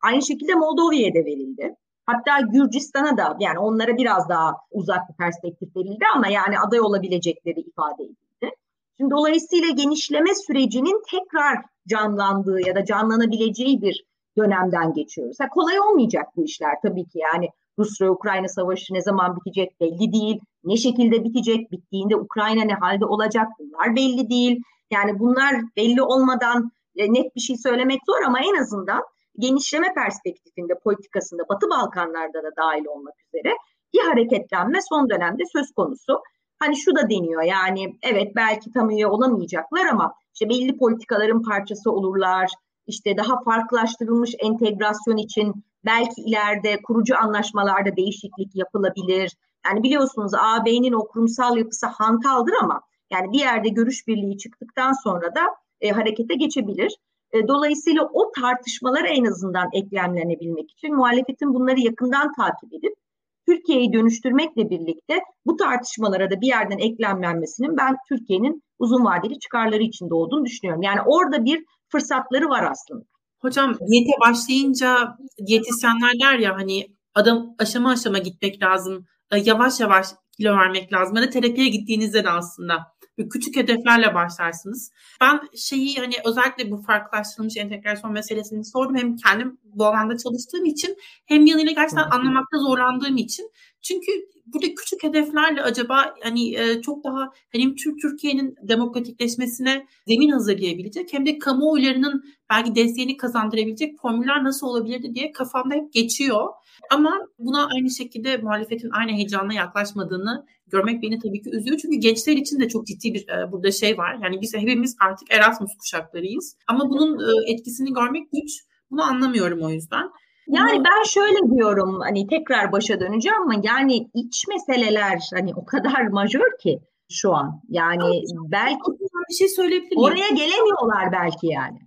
Aynı şekilde Moldova'ya da verildi. Hatta Gürcistan'a da yani onlara biraz daha uzak bir perspektif verildi ama yani aday olabilecekleri ifade edildi. Şimdi dolayısıyla genişleme sürecinin tekrar canlandığı ya da canlanabileceği bir dönemden geçiyoruz. Ha, kolay olmayacak bu işler tabii ki yani Rusya-Ukrayna savaşı ne zaman bitecek belli değil. Ne şekilde bitecek, bittiğinde Ukrayna ne halde olacak bunlar belli değil. Yani bunlar belli olmadan e, net bir şey söylemek zor ama en azından genişleme perspektifinde politikasında Batı Balkanlarda da dahil olmak üzere bir hareketlenme son dönemde söz konusu. Hani şu da deniyor yani evet belki tam üye olamayacaklar ama işte belli politikaların parçası olurlar. İşte daha farklılaştırılmış entegrasyon için belki ileride kurucu anlaşmalarda değişiklik yapılabilir. Yani biliyorsunuz AB'nin o kurumsal yapısı hantaldır ama yani bir yerde görüş birliği çıktıktan sonra da e, harekete geçebilir. E, dolayısıyla o tartışmalara en azından eklemlenebilmek için muhalefetin bunları yakından takip edip Türkiye'yi dönüştürmekle birlikte bu tartışmalara da bir yerden eklemlenmesinin ben Türkiye'nin uzun vadeli çıkarları içinde olduğunu düşünüyorum. Yani orada bir fırsatları var aslında. Hocam diyete başlayınca diyetisyenler der ya hani adam aşama aşama gitmek lazım. E, yavaş yavaş kilo vermek lazım. Ya da terapiye gittiğinizde de aslında küçük hedeflerle başlarsınız. Ben şeyi hani özellikle bu farklılaştırılmış entegrasyon meselesini sordum. Hem kendim bu alanda çalıştığım için hem yanıyla gerçekten anlamakta zorlandığım için. Çünkü burada küçük hedeflerle acaba hani e, çok daha hem Türk Türkiye'nin demokratikleşmesine zemin hazırlayabilecek hem de kamuoylarının belki desteğini kazandırabilecek formüller nasıl olabilirdi diye kafamda hep geçiyor. Ama buna aynı şekilde muhalefetin aynı heyecanla yaklaşmadığını görmek beni tabii ki üzüyor. Çünkü gençler için de çok ciddi bir e, burada şey var. Yani biz hepimiz artık Erasmus kuşaklarıyız. Ama bunun e, etkisini görmek güç. Bunu anlamıyorum o yüzden. Yani ben şöyle diyorum hani tekrar başa döneceğim ama yani iç meseleler hani o kadar majör ki şu an. Yani Ama belki bir şey söyleyebilir miyim? Oraya gelemiyorlar belki yani.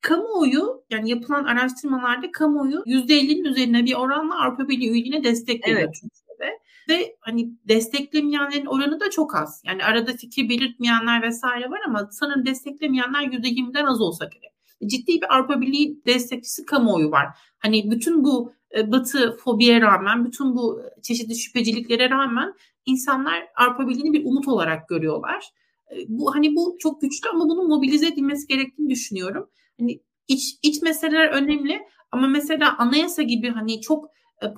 Kamuoyu yani yapılan araştırmalarda kamuoyu %50'nin üzerine bir oranla Avrupa Birliği üyeliğine destek veriyor evet. Türkiye'de. Ve hani desteklemeyenlerin oranı da çok az. Yani arada fikir belirtmeyenler vesaire var ama sanırım desteklemeyenler %20'den az olsa gerek ciddi bir Avrupa Birliği destekçisi kamuoyu var. Hani bütün bu e, batı fobiye rağmen, bütün bu çeşitli şüpheciliklere rağmen insanlar Avrupa Birliği'ni bir umut olarak görüyorlar. E, bu hani bu çok güçlü ama bunun mobilize edilmesi gerektiğini düşünüyorum. Hani iç iç meseleler önemli ama mesela anayasa gibi hani çok e,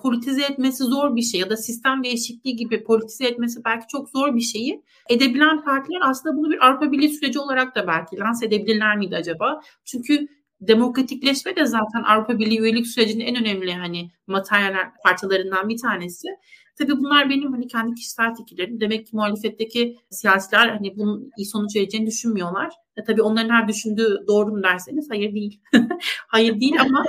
politize etmesi zor bir şey ya da sistem değişikliği gibi politize etmesi belki çok zor bir şeyi edebilen partiler aslında bunu bir Avrupa Birliği süreci olarak da belki lanse edebilirler miydi acaba? Çünkü demokratikleşme de zaten Avrupa Birliği üyelik sürecinin en önemli hani materyal parçalarından bir tanesi. Tabii bunlar benim hani kendi kişisel fikirlerim. Demek ki muhalefetteki siyasiler hani bunun iyi sonuç vereceğini düşünmüyorlar. E tabii onların her düşündüğü doğru mu derseniz hayır değil. hayır değil ama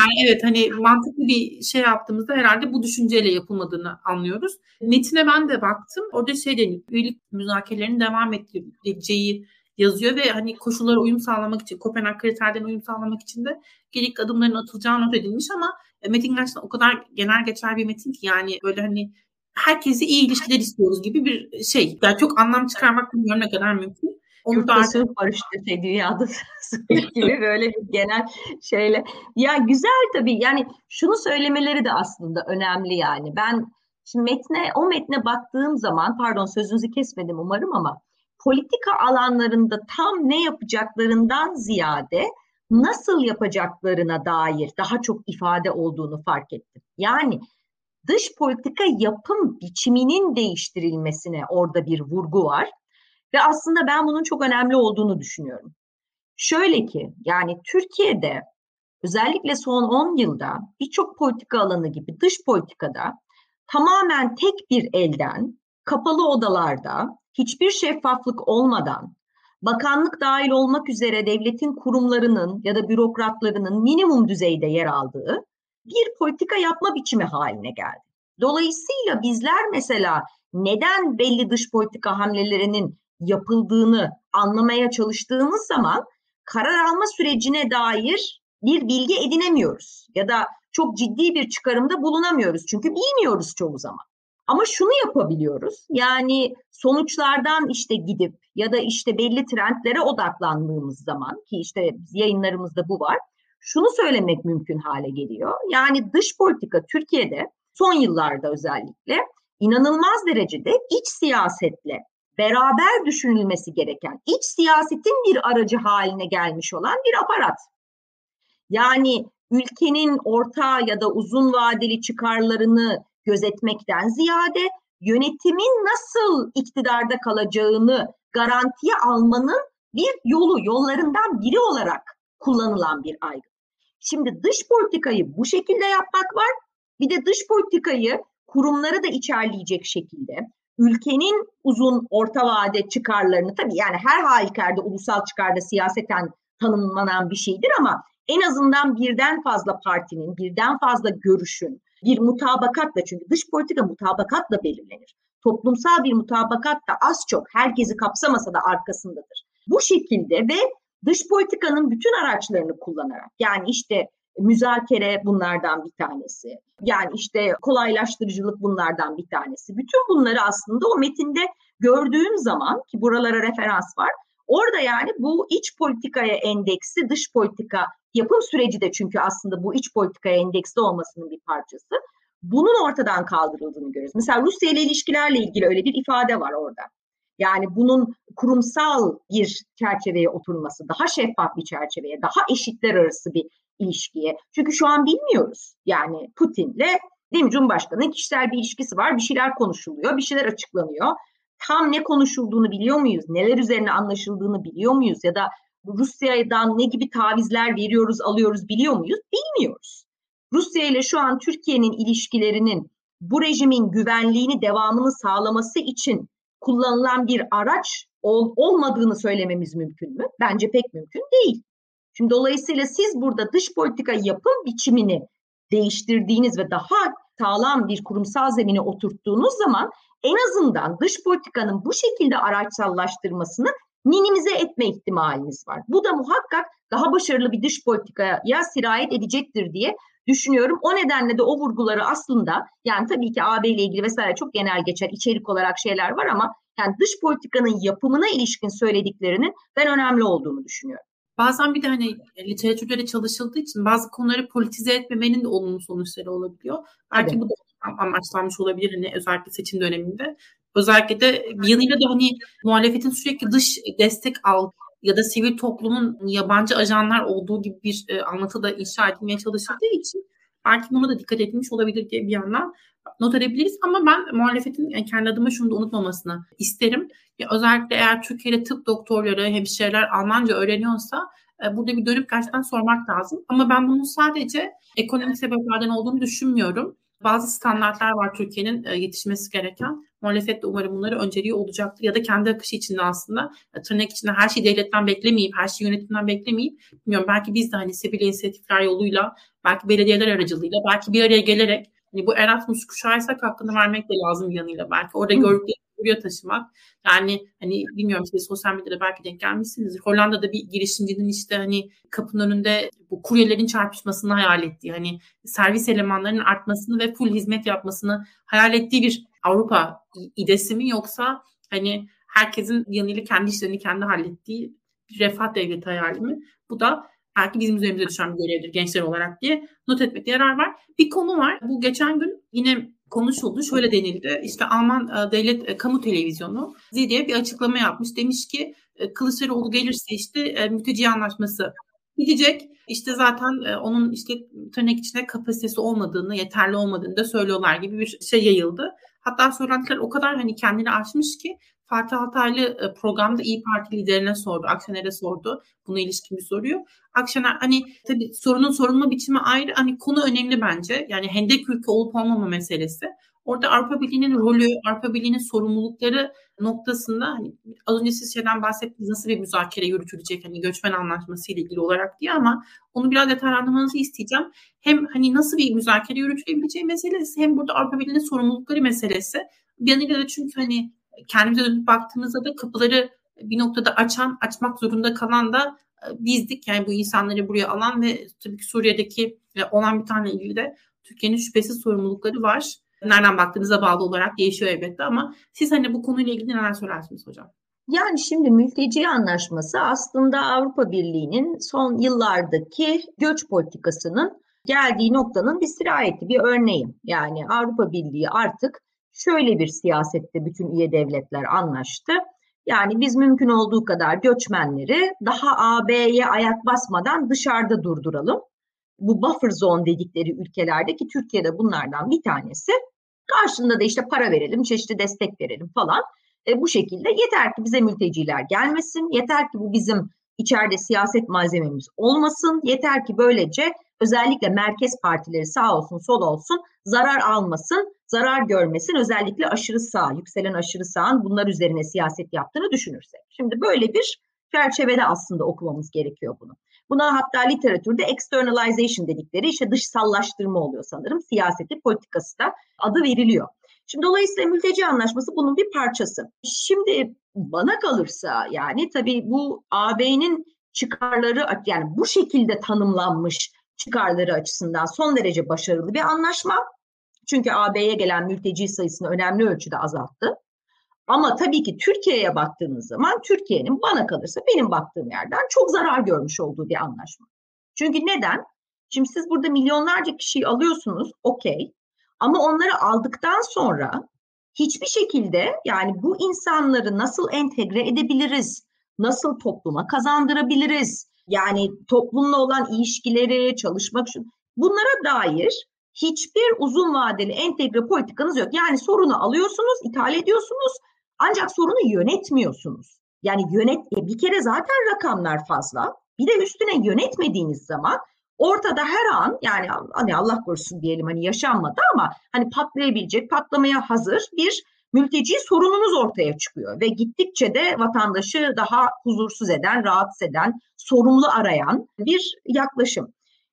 yani evet hani mantıklı bir şey yaptığımızda herhalde bu düşünceyle yapılmadığını anlıyoruz. Metine ben de baktım. Orada şey deniyor. Üyelik müzakerelerinin devam edileceği yazıyor ve hani koşullara uyum sağlamak için Kopenhag kriterlerine uyum sağlamak için de gerekli adımların atılacağı not edilmiş ama e, metin gerçekten o kadar genel geçer bir metin ki yani böyle hani herkese iyi ilişkiler istiyoruz gibi bir şey. Yani çok anlam çıkarmak bilmiyorum ne kadar mümkün. Onu da sınıf barıştı şey dünyada gibi böyle bir genel şeyle. Ya güzel tabii yani şunu söylemeleri de aslında önemli yani. Ben şimdi metne o metne baktığım zaman pardon sözünüzü kesmedim umarım ama politika alanlarında tam ne yapacaklarından ziyade nasıl yapacaklarına dair daha çok ifade olduğunu fark ettim. Yani dış politika yapım biçiminin değiştirilmesine orada bir vurgu var. Ve aslında ben bunun çok önemli olduğunu düşünüyorum. Şöyle ki yani Türkiye'de özellikle son 10 yılda birçok politika alanı gibi dış politikada tamamen tek bir elden kapalı odalarda hiçbir şeffaflık olmadan bakanlık dahil olmak üzere devletin kurumlarının ya da bürokratlarının minimum düzeyde yer aldığı bir politika yapma biçimi haline geldi. Dolayısıyla bizler mesela neden belli dış politika hamlelerinin yapıldığını anlamaya çalıştığımız zaman karar alma sürecine dair bir bilgi edinemiyoruz ya da çok ciddi bir çıkarımda bulunamıyoruz çünkü bilmiyoruz çoğu zaman. Ama şunu yapabiliyoruz. Yani sonuçlardan işte gidip ya da işte belli trendlere odaklandığımız zaman ki işte yayınlarımızda bu var. Şunu söylemek mümkün hale geliyor. Yani dış politika Türkiye'de son yıllarda özellikle inanılmaz derecede iç siyasetle beraber düşünülmesi gereken, iç siyasetin bir aracı haline gelmiş olan bir aparat. Yani ülkenin orta ya da uzun vadeli çıkarlarını gözetmekten ziyade yönetimin nasıl iktidarda kalacağını garantiye almanın bir yolu, yollarından biri olarak kullanılan bir aygıt. Şimdi dış politikayı bu şekilde yapmak var. Bir de dış politikayı kurumları da içerleyecek şekilde ülkenin uzun orta vade çıkarlarını tabii yani her halükarda ulusal çıkarda siyaseten tanımlanan bir şeydir ama en azından birden fazla partinin, birden fazla görüşün, bir mutabakatla çünkü dış politika mutabakatla belirlenir. Toplumsal bir mutabakat da az çok herkesi kapsamasa da arkasındadır. Bu şekilde ve dış politikanın bütün araçlarını kullanarak yani işte müzakere bunlardan bir tanesi. Yani işte kolaylaştırıcılık bunlardan bir tanesi. Bütün bunları aslında o metinde gördüğüm zaman ki buralara referans var. Orada yani bu iç politikaya endeksi dış politika yapım süreci de çünkü aslında bu iç politikaya endeksli olmasının bir parçası. Bunun ortadan kaldırıldığını görüyoruz. Mesela Rusya ile ilişkilerle ilgili öyle bir ifade var orada. Yani bunun kurumsal bir çerçeveye oturması, daha şeffaf bir çerçeveye, daha eşitler arası bir ilişkiye. Çünkü şu an bilmiyoruz. Yani Putin'le değil mi Cumhurbaşkanı'nın kişisel bir ilişkisi var. Bir şeyler konuşuluyor, bir şeyler açıklanıyor. Tam ne konuşulduğunu biliyor muyuz? Neler üzerine anlaşıldığını biliyor muyuz? Ya da Rusya'dan ne gibi tavizler veriyoruz, alıyoruz biliyor muyuz? Bilmiyoruz. Rusya ile şu an Türkiye'nin ilişkilerinin bu rejimin güvenliğini, devamını sağlaması için kullanılan bir araç ol, olmadığını söylememiz mümkün mü? Bence pek mümkün değil. Şimdi dolayısıyla siz burada dış politika yapım biçimini değiştirdiğiniz ve daha sağlam bir kurumsal zemine oturttuğunuz zaman en azından dış politikanın bu şekilde araçsallaştırmasını minimize etme ihtimaliniz var. Bu da muhakkak daha başarılı bir dış politikaya sirayet edecektir diye düşünüyorum. O nedenle de o vurguları aslında yani tabii ki AB ile ilgili vesaire çok genel geçer içerik olarak şeyler var ama yani dış politikanın yapımına ilişkin söylediklerinin ben önemli olduğunu düşünüyorum. Bazen bir de hani literatürde çalışıldığı için bazı konuları politize etmemenin de olumlu sonuçları olabiliyor. Belki evet. bu da amaçlanmış olabilir hani özellikle seçim döneminde. Özellikle de bir yanıyla da hani muhalefetin sürekli dış destek al ya da sivil toplumun yabancı ajanlar olduğu gibi bir e, anlatı da inşa edilmeye çalışıldığı için belki buna da dikkat edilmiş olabilir diye bir yandan not edebiliriz. Ama ben muhalefetin yani kendi adıma şunu da unutmamasını isterim. Ya özellikle eğer Türkiye'de tıp doktorları, hemşireler Almanca öğreniyorsa e, burada bir dönüp gerçekten sormak lazım. Ama ben bunun sadece ekonomik sebeplerden olduğunu düşünmüyorum. Bazı standartlar var Türkiye'nin e, yetişmesi gereken. Muhalefet de umarım bunları önceliği olacaktır. Ya da kendi akışı içinde aslında tırnak içinde her şeyi devletten beklemeyip, her şeyi yönetimden beklemeyip bilmiyorum belki biz de hani sivil inisiyatifler yoluyla, belki belediyeler aracılığıyla, belki bir araya gelerek Hani bu Erasmus kuşağıysak hakkını vermek de lazım yanıyla. Belki orada gördükleri buraya taşımak. Yani hani bilmiyorum işte sosyal medyada belki denk gelmişsinizdir. Hollanda'da bir girişimcinin işte hani kapının önünde bu kuryelerin çarpışmasını hayal ettiği hani servis elemanlarının artmasını ve full hizmet yapmasını hayal ettiği bir Avrupa idesi mi yoksa hani herkesin yanıyla kendi işlerini kendi hallettiği bir refah devleti hayali mi? Bu da belki bizim üzerimize düşen bir görevdir gençler olarak diye not etmekte yarar var. Bir konu var. Bu geçen gün yine konuşuldu. Şöyle denildi. İşte Alman e, devlet e, kamu televizyonu diye bir açıklama yapmış. Demiş ki e, Kılıçdaroğlu gelirse işte mülteci anlaşması gidecek. İşte zaten onun işte tırnak içinde kapasitesi olmadığını, yeterli olmadığını da söylüyorlar gibi bir şey yayıldı. Hatta söylentiler o kadar hani kendini aşmış ki Fatih Altaylı e, programda İyi Parti liderine sordu. Akşener'e sordu. Buna ilişkin bir soruyu. Akşener hani tabii sorunun sorulma biçimi ayrı. Hani konu önemli bence. Yani hendek ülke olup olmama meselesi. Orada Avrupa Birliği'nin rolü, Avrupa Birliği'nin sorumlulukları noktasında hani az önce siz şeyden bahsettiniz nasıl bir müzakere yürütülecek hani göçmen anlaşması ile ilgili olarak diye ama onu biraz detaylandırmanızı isteyeceğim. Hem hani nasıl bir müzakere yürütülebileceği meselesi hem burada Avrupa Birliği'nin sorumlulukları meselesi. Bir yanıyla da çünkü hani kendimize dönüp baktığımızda da kapıları bir noktada açan, açmak zorunda kalan da e, bizdik. Yani bu insanları buraya alan ve tabii ki Suriye'deki e, olan bir tane ilgili de Türkiye'nin şüphesiz sorumlulukları var. Nereden baktığınıza bağlı olarak değişiyor elbette ama siz hani bu konuyla ilgili neler söylersiniz hocam? Yani şimdi mülteci anlaşması aslında Avrupa Birliği'nin son yıllardaki göç politikasının geldiği noktanın bir sirayeti, bir örneği. Yani Avrupa Birliği artık şöyle bir siyasette bütün üye devletler anlaştı. Yani biz mümkün olduğu kadar göçmenleri daha AB'ye ayak basmadan dışarıda durduralım. Bu buffer zone dedikleri ülkelerdeki Türkiye'de bunlardan bir tanesi. Karşında da işte para verelim, çeşitli destek verelim falan. E, bu şekilde yeter ki bize mülteciler gelmesin, yeter ki bu bizim içeride siyaset malzememiz olmasın, yeter ki böylece özellikle merkez partileri sağ olsun sol olsun zarar almasın, zarar görmesin. Özellikle aşırı sağ, yükselen aşırı sağın bunlar üzerine siyaset yaptığını düşünürsek. Şimdi böyle bir çerçevede aslında okumamız gerekiyor bunu. Buna hatta literatürde externalization dedikleri işte dışsallaştırma oluyor sanırım. Siyaseti, politikası da adı veriliyor. Şimdi dolayısıyla mülteci anlaşması bunun bir parçası. Şimdi bana kalırsa yani tabii bu AB'nin çıkarları yani bu şekilde tanımlanmış çıkarları açısından son derece başarılı bir anlaşma. Çünkü AB'ye gelen mülteci sayısını önemli ölçüde azalttı. Ama tabii ki Türkiye'ye baktığınız zaman Türkiye'nin bana kalırsa benim baktığım yerden çok zarar görmüş olduğu bir anlaşma. Çünkü neden? Şimdi siz burada milyonlarca kişiyi alıyorsunuz, okey. Ama onları aldıktan sonra hiçbir şekilde yani bu insanları nasıl entegre edebiliriz? Nasıl topluma kazandırabiliriz? Yani toplumla olan ilişkileri, çalışmak bunlara dair hiçbir uzun vadeli entegre politikanız yok. Yani sorunu alıyorsunuz, ithal ediyorsunuz ancak sorunu yönetmiyorsunuz. Yani yönet e, bir kere zaten rakamlar fazla. Bir de üstüne yönetmediğiniz zaman ortada her an yani hani Allah korusun diyelim hani yaşanmadı ama hani patlayabilecek, patlamaya hazır bir mülteci sorununuz ortaya çıkıyor ve gittikçe de vatandaşı daha huzursuz eden, rahatsız eden, sorumlu arayan bir yaklaşım.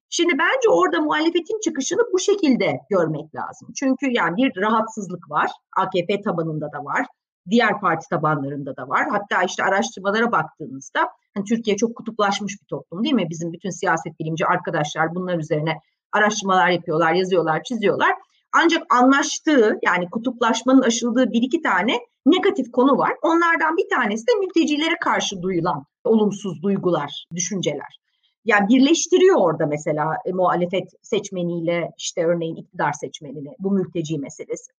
Şimdi bence orada muhalefetin çıkışını bu şekilde görmek lazım. Çünkü yani bir rahatsızlık var. AKP tabanında da var. Diğer parti tabanlarında da var. Hatta işte araştırmalara baktığınızda hani Türkiye çok kutuplaşmış bir toplum değil mi? Bizim bütün siyaset bilimci arkadaşlar bunlar üzerine araştırmalar yapıyorlar, yazıyorlar, çiziyorlar. Ancak anlaştığı yani kutuplaşmanın aşıldığı bir iki tane negatif konu var. Onlardan bir tanesi de mültecilere karşı duyulan olumsuz duygular, düşünceler. Yani birleştiriyor orada mesela e, muhalefet seçmeniyle işte örneğin iktidar seçmenini bu mülteci meselesi.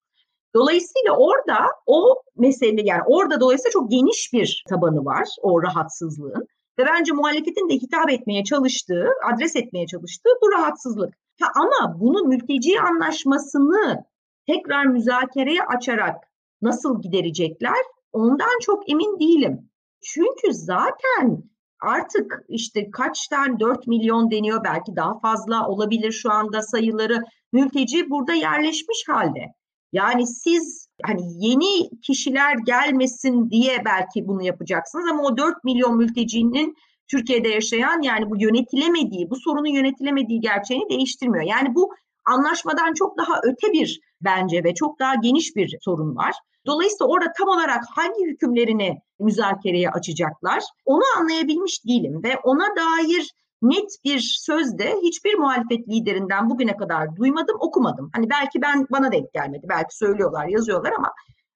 Dolayısıyla orada o mesele yani orada dolayısıyla çok geniş bir tabanı var o rahatsızlığın. Ve bence muhalefetin de hitap etmeye çalıştığı, adres etmeye çalıştığı bu rahatsızlık. Ha, ama bunu mülteci anlaşmasını tekrar müzakereye açarak nasıl giderecekler ondan çok emin değilim. Çünkü zaten artık işte kaç tane 4 milyon deniyor belki daha fazla olabilir şu anda sayıları mülteci burada yerleşmiş halde. Yani siz hani yeni kişiler gelmesin diye belki bunu yapacaksınız ama o 4 milyon mültecinin Türkiye'de yaşayan yani bu yönetilemediği, bu sorunun yönetilemediği gerçeğini değiştirmiyor. Yani bu anlaşmadan çok daha öte bir bence ve çok daha geniş bir sorun var. Dolayısıyla orada tam olarak hangi hükümlerini müzakereye açacaklar onu anlayabilmiş değilim ve ona dair net bir sözde hiçbir muhalefet liderinden bugüne kadar duymadım, okumadım. Hani belki ben bana denk gelmedi, belki söylüyorlar, yazıyorlar ama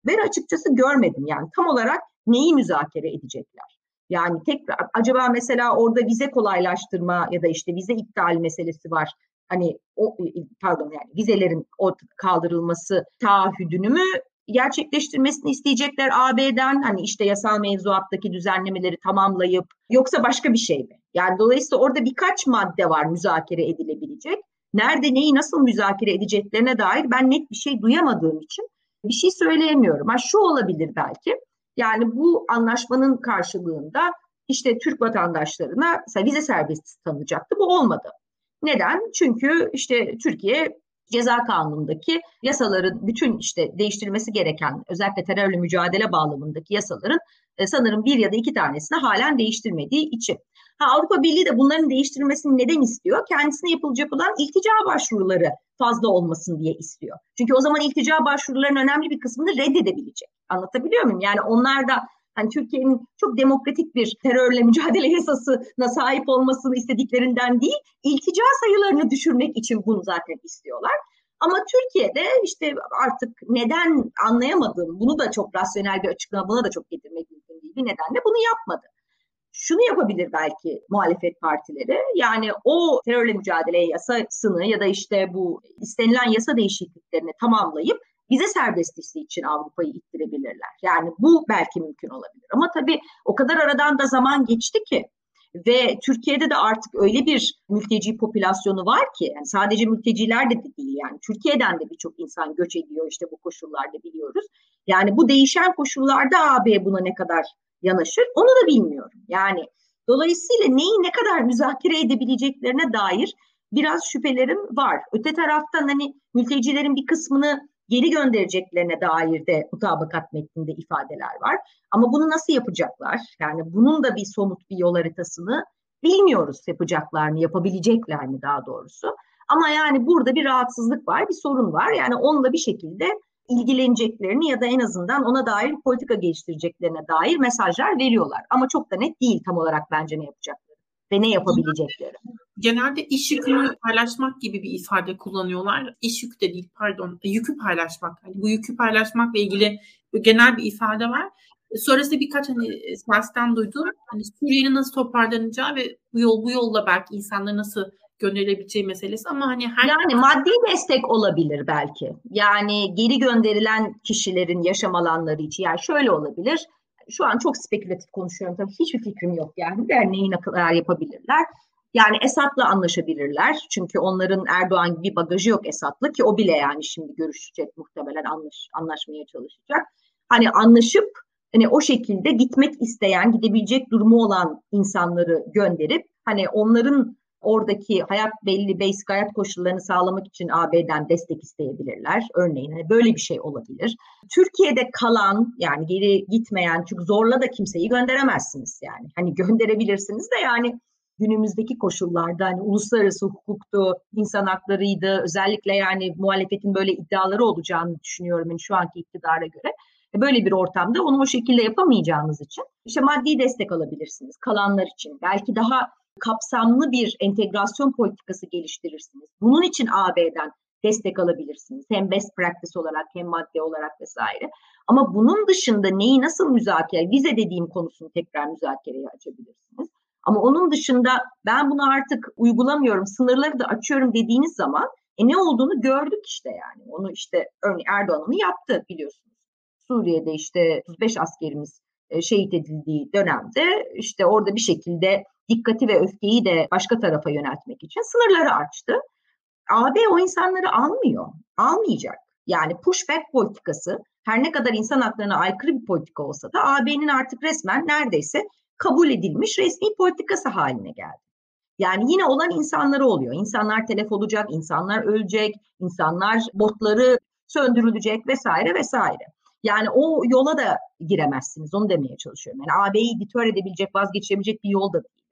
ben açıkçası görmedim yani tam olarak neyi müzakere edecekler? Yani tekrar acaba mesela orada vize kolaylaştırma ya da işte vize iptal meselesi var. Hani o pardon yani vizelerin o kaldırılması taahhüdünü mü gerçekleştirmesini isteyecekler AB'den hani işte yasal mevzuattaki düzenlemeleri tamamlayıp yoksa başka bir şey mi? Yani dolayısıyla orada birkaç madde var müzakere edilebilecek. Nerede neyi nasıl müzakere edeceklerine dair ben net bir şey duyamadığım için bir şey söyleyemiyorum. Ha şu olabilir belki. Yani bu anlaşmanın karşılığında işte Türk vatandaşlarına vize serbestisi tanınacaktı. Bu olmadı. Neden? Çünkü işte Türkiye ceza kanunundaki yasaların bütün işte değiştirilmesi gereken özellikle terörle mücadele bağlamındaki yasaların e, sanırım bir ya da iki tanesini halen değiştirmediği için. Ha, Avrupa Birliği de bunların değiştirilmesini neden istiyor? Kendisine yapılacak olan iltica başvuruları fazla olmasın diye istiyor. Çünkü o zaman iltica başvurularının önemli bir kısmını reddedebilecek. Anlatabiliyor muyum? Yani onlar da hani Türkiye'nin çok demokratik bir terörle mücadele yasasına sahip olmasını istediklerinden değil, iltica sayılarını düşürmek için bunu zaten istiyorlar. Ama Türkiye'de işte artık neden anlayamadığım, bunu da çok rasyonel bir açıklama, buna da çok getirmek mümkün değil bir nedenle bunu yapmadı. Şunu yapabilir belki muhalefet partileri, yani o terörle mücadele yasasını ya da işte bu istenilen yasa değişikliklerini tamamlayıp vize serbestisi için Avrupa'yı ittirebilirler. Yani bu belki mümkün olabilir. Ama tabii o kadar aradan da zaman geçti ki ve Türkiye'de de artık öyle bir mülteci popülasyonu var ki yani sadece mülteciler de değil yani Türkiye'den de birçok insan göç ediyor işte bu koşullarda biliyoruz. Yani bu değişen koşullarda AB buna ne kadar yanaşır onu da bilmiyorum. Yani dolayısıyla neyi ne kadar müzakere edebileceklerine dair biraz şüphelerim var. Öte taraftan hani mültecilerin bir kısmını geri göndereceklerine dair de mutabakat metninde ifadeler var. Ama bunu nasıl yapacaklar? Yani bunun da bir somut bir yol haritasını bilmiyoruz yapacaklar mı, yapabilecekler mi daha doğrusu. Ama yani burada bir rahatsızlık var, bir sorun var. Yani onunla bir şekilde ilgileneceklerini ya da en azından ona dair politika geliştireceklerine dair mesajlar veriyorlar. Ama çok da net değil tam olarak bence ne yapacakları ve ne yapabilecekleri genelde iş yükünü paylaşmak gibi bir ifade kullanıyorlar. İş yükü de değil pardon yükü paylaşmak. Hani bu yükü paylaşmakla ilgili genel bir ifade var. Sonrasında birkaç hani siyasetten duydum. Hani Suriye'nin nasıl toparlanacağı ve bu yol bu yolla belki insanları nasıl gönderilebileceği meselesi ama hani her yani maddi destek olabilir belki. Yani geri gönderilen kişilerin yaşam alanları için yani şöyle olabilir. Şu an çok spekülatif konuşuyorum tabii hiçbir fikrim yok yani derneği ne kadar yapabilirler. Yani Esad'la anlaşabilirler. Çünkü onların Erdoğan gibi bagajı yok Esad'la ki o bile yani şimdi görüşecek muhtemelen anlaş, anlaşmaya çalışacak. Hani anlaşıp hani o şekilde gitmek isteyen, gidebilecek durumu olan insanları gönderip hani onların oradaki hayat belli basic hayat koşullarını sağlamak için AB'den destek isteyebilirler. Örneğin hani böyle bir şey olabilir. Türkiye'de kalan yani geri gitmeyen çünkü zorla da kimseyi gönderemezsiniz yani. Hani gönderebilirsiniz de yani günümüzdeki koşullarda hani uluslararası hukuktu, insan haklarıydı, özellikle yani muhalefetin böyle iddiaları olacağını düşünüyorum yani şu anki iktidara göre. E, böyle bir ortamda onu o şekilde yapamayacağınız için işte maddi destek alabilirsiniz kalanlar için. Belki daha kapsamlı bir entegrasyon politikası geliştirirsiniz. Bunun için AB'den destek alabilirsiniz. Hem best practice olarak hem madde olarak vesaire. Ama bunun dışında neyi nasıl müzakere, vize dediğim konusunu tekrar müzakereye açabilirsiniz. Ama onun dışında ben bunu artık uygulamıyorum, sınırları da açıyorum dediğiniz zaman e ne olduğunu gördük işte yani. Onu işte örneğin Erdoğan onu yaptı biliyorsunuz. Suriye'de işte 35 askerimiz e, şehit edildiği dönemde işte orada bir şekilde dikkati ve öfkeyi de başka tarafa yöneltmek için sınırları açtı. AB o insanları almıyor, almayacak. Yani pushback politikası her ne kadar insan haklarına aykırı bir politika olsa da AB'nin artık resmen neredeyse kabul edilmiş resmi politikası haline geldi. Yani yine olan insanları oluyor. İnsanlar telef olacak, insanlar ölecek, insanlar botları söndürülecek vesaire vesaire. Yani o yola da giremezsiniz. Onu demeye çalışıyorum. Yani AB'yi ditör edebilecek, vazgeçirebilecek bir yol da değil.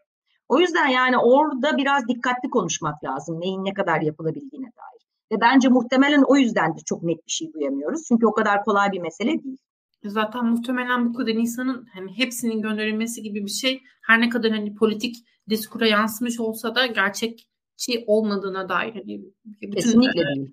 O yüzden yani orada biraz dikkatli konuşmak lazım. Neyin ne kadar yapılabildiğine dair. Ve bence muhtemelen o yüzden de çok net bir şey duyamıyoruz. Çünkü o kadar kolay bir mesele değil. Zaten muhtemelen bu kadar insanın hani hepsinin gönderilmesi gibi bir şey her ne kadar hani politik diskura yansımış olsa da gerçekçi olmadığına dair hani bütün, Kesinlikle değil.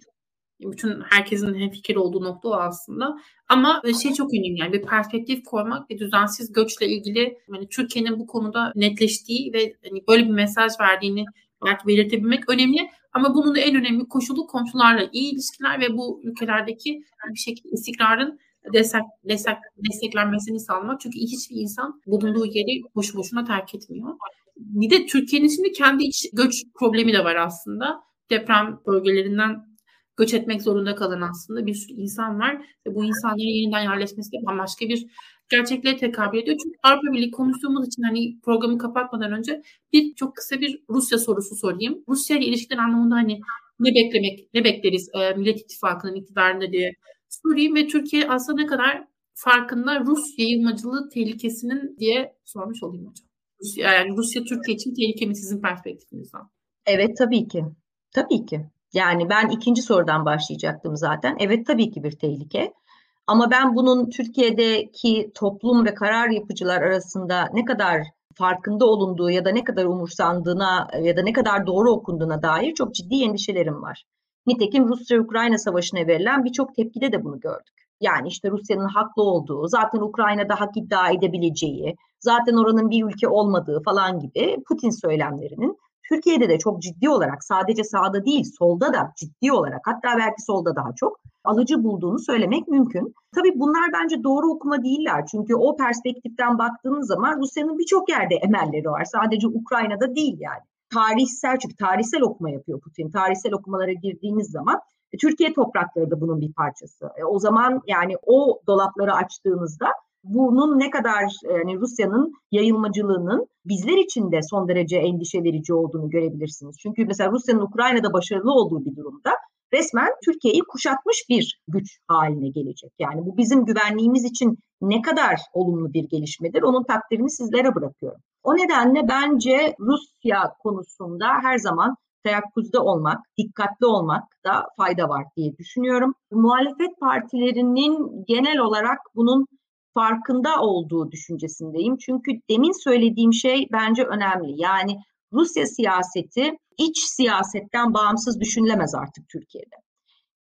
Bütün herkesin hemfikir olduğu nokta o aslında. Ama e, şey çok önemli yani bir perspektif koymak ve düzensiz göçle ilgili yani Türkiye'nin bu konuda netleştiği ve hani böyle bir mesaj verdiğini belki belirtebilmek önemli. Ama bunun da en önemli koşulu komşularla iyi ilişkiler ve bu ülkelerdeki bir şekilde istikrarın destek, destek, desteklenmesini sağlamak. Çünkü hiçbir insan bulunduğu yeri boşu boşuna terk etmiyor. Bir de Türkiye'nin şimdi kendi iç göç problemi de var aslında. Deprem bölgelerinden göç etmek zorunda kalan aslında bir sürü insan var. Ve bu insanların yeniden yerleşmesi de bambaşka bir gerçekliğe tekabül ediyor. Çünkü Avrupa Birliği konuştuğumuz için hani programı kapatmadan önce bir çok kısa bir Rusya sorusu sorayım. Rusya ile ilişkiler anlamında hani ne beklemek, ne bekleriz e, Millet İttifakı'nın iktidarında diye sorayım ve Türkiye aslında ne kadar farkında Rus yayılmacılığı tehlikesinin diye sormuş olayım hocam. Rusya, yani Rusya Türkiye için tehlike mi sizin perspektifinizden? Evet tabii ki. Tabii ki. Yani ben ikinci sorudan başlayacaktım zaten. Evet tabii ki bir tehlike. Ama ben bunun Türkiye'deki toplum ve karar yapıcılar arasında ne kadar farkında olunduğu ya da ne kadar umursandığına ya da ne kadar doğru okunduğuna dair çok ciddi endişelerim var. Nitekim Rusya-Ukrayna savaşına verilen birçok tepkide de bunu gördük. Yani işte Rusya'nın haklı olduğu, zaten Ukrayna'da hak iddia edebileceği, zaten oranın bir ülke olmadığı falan gibi Putin söylemlerinin Türkiye'de de çok ciddi olarak sadece sağda değil solda da ciddi olarak hatta belki solda daha çok alıcı bulduğunu söylemek mümkün. Tabii bunlar bence doğru okuma değiller. Çünkü o perspektiften baktığınız zaman Rusya'nın birçok yerde emelleri var. Sadece Ukrayna'da değil yani. Tarihsel çünkü tarihsel okuma yapıyor Putin. Tarihsel okumalara girdiğiniz zaman e, Türkiye toprakları da bunun bir parçası. E, o zaman yani o dolapları açtığınızda bunun ne kadar yani Rusya'nın yayılmacılığının bizler için de son derece endişe verici olduğunu görebilirsiniz. Çünkü mesela Rusya'nın Ukrayna'da başarılı olduğu bir durumda resmen Türkiye'yi kuşatmış bir güç haline gelecek. Yani bu bizim güvenliğimiz için ne kadar olumlu bir gelişmedir onun takdirini sizlere bırakıyorum. O nedenle bence Rusya konusunda her zaman teyakkuzda olmak, dikkatli olmak da fayda var diye düşünüyorum. Muhalefet partilerinin genel olarak bunun farkında olduğu düşüncesindeyim. Çünkü demin söylediğim şey bence önemli. Yani Rusya siyaseti iç siyasetten bağımsız düşünülemez artık Türkiye'de.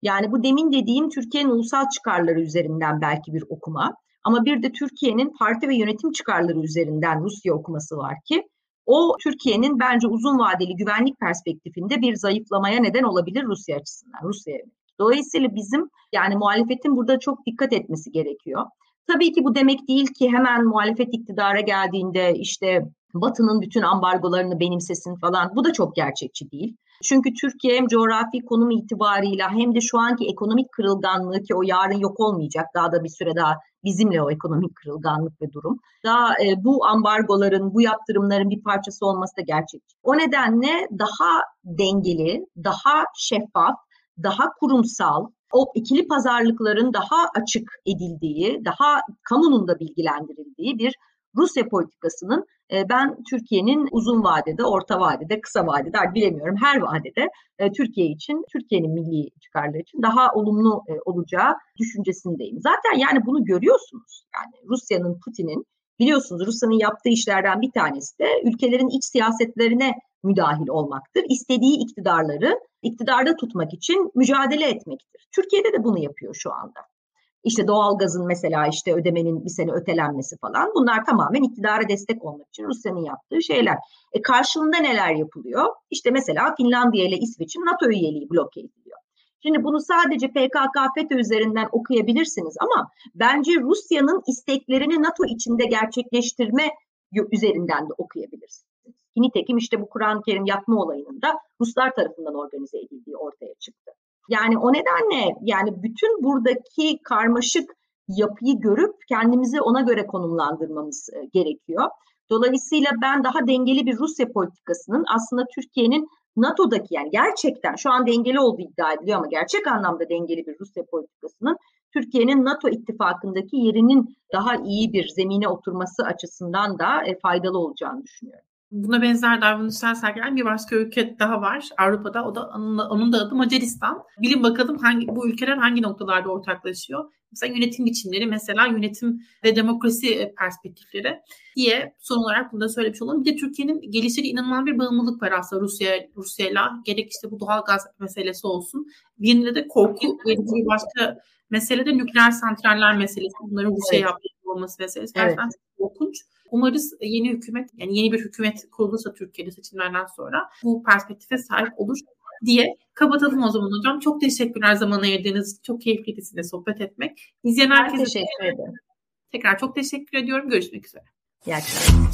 Yani bu demin dediğim Türkiye'nin ulusal çıkarları üzerinden belki bir okuma ama bir de Türkiye'nin parti ve yönetim çıkarları üzerinden Rusya okuması var ki o Türkiye'nin bence uzun vadeli güvenlik perspektifinde bir zayıflamaya neden olabilir Rusya açısından, Rusya'ya. Dolayısıyla bizim yani muhalefetin burada çok dikkat etmesi gerekiyor. Tabii ki bu demek değil ki hemen muhalefet iktidara geldiğinde işte Batı'nın bütün ambargolarını benimsesin falan. Bu da çok gerçekçi değil. Çünkü Türkiye hem coğrafi konum itibarıyla hem de şu anki ekonomik kırılganlığı ki o yarın yok olmayacak daha da bir süre daha bizimle o ekonomik kırılganlık ve durum. Daha e, bu ambargoların, bu yaptırımların bir parçası olması da gerçekçi. O nedenle daha dengeli, daha şeffaf, daha kurumsal, o ikili pazarlıkların daha açık edildiği, daha kamunun da bilgilendirildiği bir Rusya politikasının e, ben Türkiye'nin uzun vadede, orta vadede, kısa vadede bilemiyorum her vadede e, Türkiye için, Türkiye'nin milli çıkarları için daha olumlu e, olacağı düşüncesindeyim. Zaten yani bunu görüyorsunuz. Yani Rusya'nın, Putin'in biliyorsunuz Rusya'nın yaptığı işlerden bir tanesi de ülkelerin iç siyasetlerine müdahil olmaktır. İstediği iktidarları iktidarda tutmak için mücadele etmektir. Türkiye'de de bunu yapıyor şu anda. İşte doğalgazın mesela işte ödemenin bir sene ötelenmesi falan bunlar tamamen iktidara destek olmak için Rusya'nın yaptığı şeyler. E karşılığında neler yapılıyor? İşte mesela Finlandiya ile İsveç'in NATO üyeliği bloke ediliyor. Şimdi bunu sadece PKK FETÖ üzerinden okuyabilirsiniz ama bence Rusya'nın isteklerini NATO içinde gerçekleştirme üzerinden de okuyabilirsiniz. Nitekim işte bu Kur'an-ı Kerim yapma olayının da Ruslar tarafından organize edildiği ortaya çıktı. Yani o nedenle yani bütün buradaki karmaşık yapıyı görüp kendimizi ona göre konumlandırmamız e, gerekiyor. Dolayısıyla ben daha dengeli bir Rusya politikasının aslında Türkiye'nin NATO'daki yani gerçekten şu an dengeli olduğu iddia ediliyor ama gerçek anlamda dengeli bir Rusya politikasının Türkiye'nin NATO ittifakındaki yerinin daha iyi bir zemine oturması açısından da e, faydalı olacağını düşünüyorum. Buna benzer davranışlar sergilen bir başka ülke daha var Avrupa'da. O da onun, da adı Macaristan. Bilin bakalım hangi bu ülkeler hangi noktalarda ortaklaşıyor. Mesela yönetim biçimleri, mesela yönetim ve demokrasi e, perspektifleri diye son olarak bunu da söylemiş olalım. Bir de Türkiye'nin gelişleri inanılmaz bir bağımlılık var aslında Rusya Rusya'yla. Gerek işte bu doğal gaz meselesi olsun. Bir de korku verici bir başka mesele de nükleer santraller meselesi. Bunların Rusya evet. yaptığı olması meselesi. Gerçekten evet. çok korkunç. Umarız yeni hükümet yani yeni bir hükümet kurulursa Türkiye'de seçimlerden sonra bu perspektife sahip olur diye kapatalım o zaman hocam. Çok teşekkürler zaman ayırdığınız için. Çok keyifliydi sizinle sohbet etmek. İzleyen herkese teşekkür ederim. Tekrar çok teşekkür ediyorum. Görüşmek üzere. İyi akşamlar.